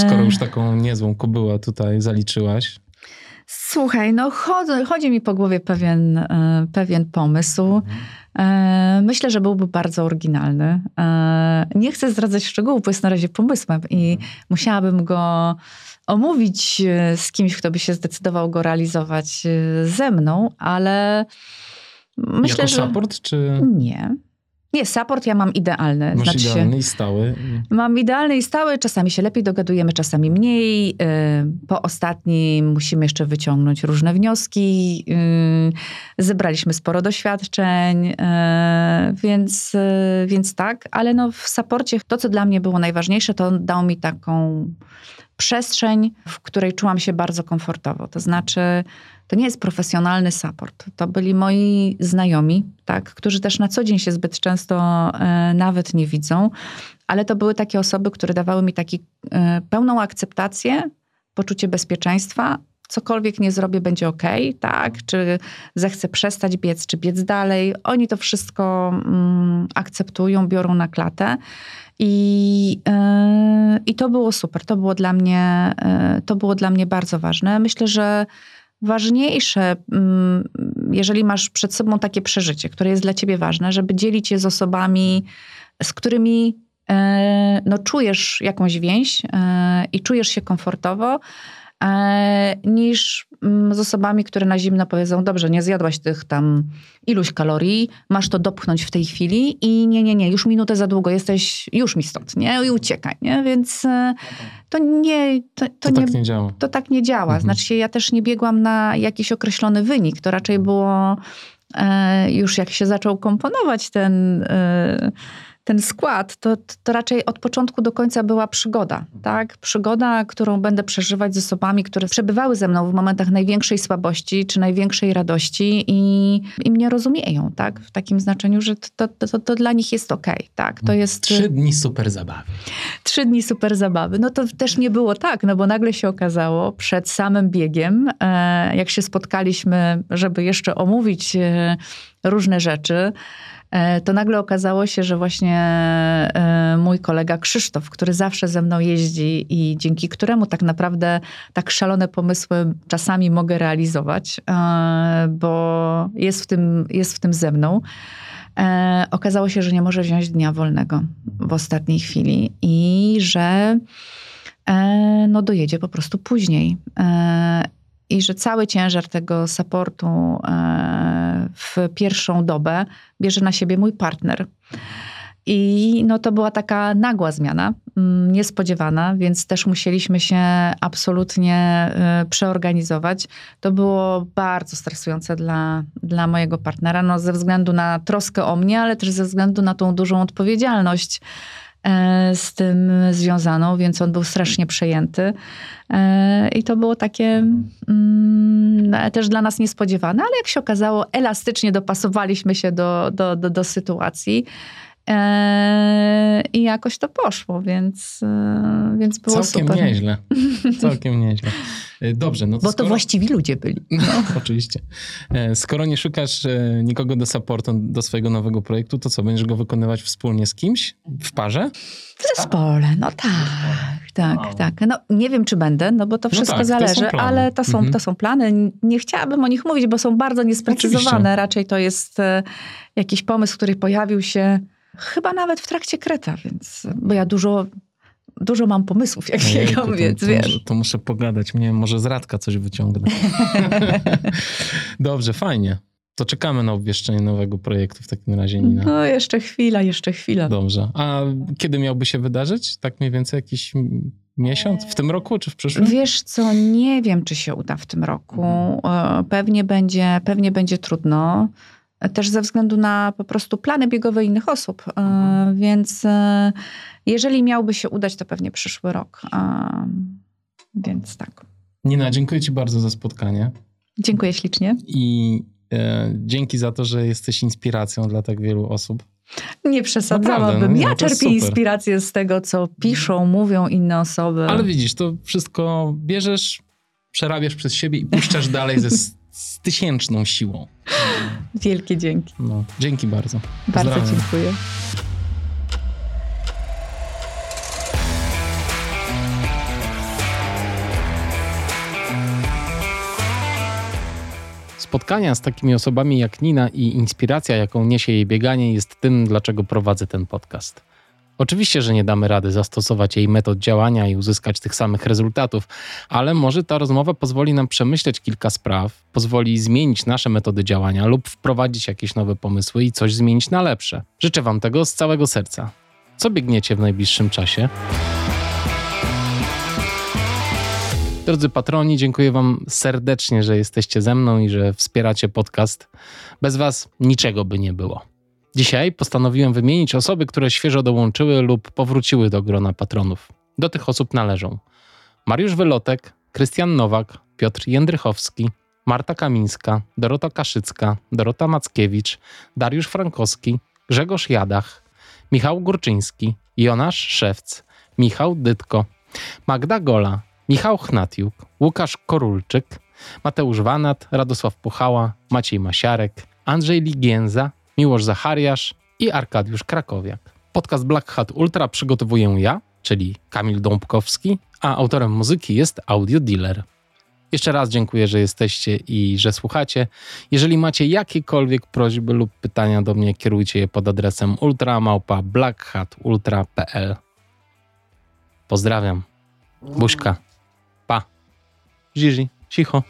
Skoro już taką niezłą kobyłę tutaj zaliczyłaś. Słuchaj, no chodzi, chodzi mi po głowie pewien, e, pewien pomysł. E, Myślę, że byłby bardzo oryginalny. E, Nie chcę zdradzać szczegółów, bo jest na razie pomysłem i musiałabym go omówić e, z kimś, kto by się zdecydował go realizować e, ze mną, ale myślę, jako że... support, czy Nie. Nie, support ja mam idealny. masz znaczy idealny się, i stały? mam idealny i stały, czasami się lepiej dogadujemy, czasami mniej. Yy, Po ostatnim musimy jeszcze wyciągnąć różne wnioski. Zebraliśmy sporo doświadczeń, więc, więc tak, ale no w saporcie to, co dla mnie było najważniejsze, to dał mi taką przestrzeń, w której czułam się bardzo komfortowo. To znaczy, to nie jest profesjonalny support. To byli moi znajomi, tak, którzy też na co dzień się zbyt często e, nawet nie widzą, ale to były takie osoby, które dawały mi taki e, pełną akceptację, poczucie bezpieczeństwa. Cokolwiek nie zrobię, będzie ok, tak? Czy zechcę przestać biec, czy biec dalej. Oni to wszystko mm, akceptują, biorą na klatę. I, e, I to było super. To było dla mnie, e, to było dla mnie bardzo ważne. Myślę, że ważniejsze, mm, jeżeli masz przed sobą takie przeżycie, które jest dla ciebie ważne, żeby dzielić je z osobami, z którymi e, no, czujesz jakąś więź i czujesz się komfortowo, niż mm, z osobami, które na zimno powiedzą, dobrze, nie zjadłaś tych tam iluś kalorii, masz to dopchnąć w tej chwili i nie, nie, nie, już minutę za długo jesteś, już mi stąd, nie? I uciekaj, nie? Więc e, to nie... To, to, to nie, tak nie działa. To tak nie działa. Mhm. Znaczy ja też nie biegłam na jakiś określony wynik. To raczej było e, już jak się zaczął komponować ten ten skład, to, to raczej od początku do końca była przygoda, tak? Przygoda, którą będę przeżywać z osobami, które przebywały ze mną w momentach największej słabości czy największej radości i, i mnie rozumieją, tak? W takim znaczeniu, że to, to, to, to dla nich jest okej, okay, tak? To jest... Trzy dni super zabawy. Trzy dni super zabawy. No to też nie było tak, no bo nagle się okazało przed samym biegiem, e, jak się spotkaliśmy, żeby jeszcze omówić e, różne rzeczy, to nagle okazało się, że właśnie e, mój kolega Krzysztof, który zawsze ze mną jeździ i dzięki któremu tak naprawdę tak szalone pomysły czasami mogę realizować, e, bo jest w tym, jest w tym ze mną. Okazało się, że nie może wziąć dnia wolnego w ostatniej chwili i że no dojedzie po prostu później i że cały ciężar tego supportu e, w pierwszą dobę bierze na siebie mój partner. I no to była taka nagła zmiana, mm, niespodziewana, więc też musieliśmy się absolutnie e, przeorganizować. To było bardzo stresujące dla, dla mojego partnera, no ze względu na troskę o mnie, ale też ze względu na tą dużą odpowiedzialność z tym związaną, więc on był strasznie przejęty. E, I to było takie mm, też dla nas niespodziewane, ale jak się okazało, elastycznie dopasowaliśmy się do, do, do, do sytuacji. E, I jakoś to poszło, więc, więc było Całkiem super. nieźle. <laughs> Całkiem nieźle. Dobrze. No to Bo skoro... to właściwi ludzie byli. <laughs> No, oczywiście. Skoro nie szukasz nikogo do supportu do swojego nowego projektu, to co, będziesz go wykonywać wspólnie z kimś? W parze? W zespole, no tak, tak, wow. tak. No nie wiem, czy będę, no bo to wszystko no tak, zależy, to ale to są, mhm. to są plany. Nie chciałabym o nich mówić, bo są bardzo niesprecyzowane. Oczywiście. Raczej to jest jakiś pomysł, który pojawił się Chyba nawet w trakcie Kreta, więc, bo ja dużo, dużo mam pomysłów, jak biegam, to, więc to, wiesz. To, to muszę pogadać, mnie może z Radka coś wyciągnę. <laughs> Dobrze, fajnie. To czekamy na obwieszczenie nowego projektu w takim razie, Nina. No, jeszcze chwila, jeszcze chwila. Dobrze. A kiedy miałby się wydarzyć? Tak mniej więcej jakiś miesiąc? W tym roku czy w przyszłym? Wiesz co, nie wiem, czy się uda w tym roku. Mhm. Pewnie będzie, pewnie będzie trudno też ze względu na po prostu plany biegowe innych osób. E, mhm. Więc e, jeżeli miałby się udać, to pewnie przyszły rok. E, więc tak. Nina, dziękuję Ci bardzo za spotkanie. Dziękuję ślicznie. I e, dzięki za to, że jesteś inspiracją dla tak wielu osób. Nie przesadzałabym. No ja czerpię inspirację z tego, co piszą, mówią inne osoby. Ale widzisz, to wszystko bierzesz, przerabiasz przez siebie i puszczasz <laughs> dalej ze z tysięczną siłą. Wielkie dzięki. No, dzięki bardzo. Bardzo dziękuję. Spotkania z takimi osobami jak Nina i inspiracja, jaką niesie jej bieganie, jest tym, dlaczego prowadzę ten podcast. Oczywiście, że nie damy rady zastosować jej metod działania i uzyskać tych samych rezultatów, ale może ta rozmowa pozwoli nam przemyśleć kilka spraw, pozwoli zmienić nasze metody działania lub wprowadzić jakieś nowe pomysły i coś zmienić na lepsze. Życzę Wam tego z całego serca. Co biegniecie w najbliższym czasie? Drodzy patroni, dziękuję Wam serdecznie, że jesteście ze mną i że wspieracie podcast. Bez Was niczego by nie było. Dzisiaj postanowiłem wymienić osoby, które świeżo dołączyły lub powróciły do grona patronów. Do tych osób należą Mariusz Wylotek, Krystian Nowak, Piotr Jędrychowski, Marta Kamińska, Dorota Kaszycka, Dorota Mackiewicz, Dariusz Frankowski, Grzegorz Jadach, Michał Górczyński, Jonasz Szewc, Michał Dytko, Magda Gola, Michał Chnatiuk, Łukasz Korulczyk, Mateusz Wanat, Radosław Puchała, Maciej Masiarek, Andrzej Ligienza, Miłosz Zachariasz i Arkadiusz Krakowiak. Podcast Black Hat Ultra przygotowuję ja, czyli Kamil Dąbkowski, a autorem muzyki jest Audio Dealer. Jeszcze raz dziękuję, że jesteście i że słuchacie. Jeżeli macie jakiekolwiek prośby lub pytania do mnie, kierujcie je pod adresem ultramałpa.blackhatultra.pl Pozdrawiam. Buźka. Pa. Gigi, cicho.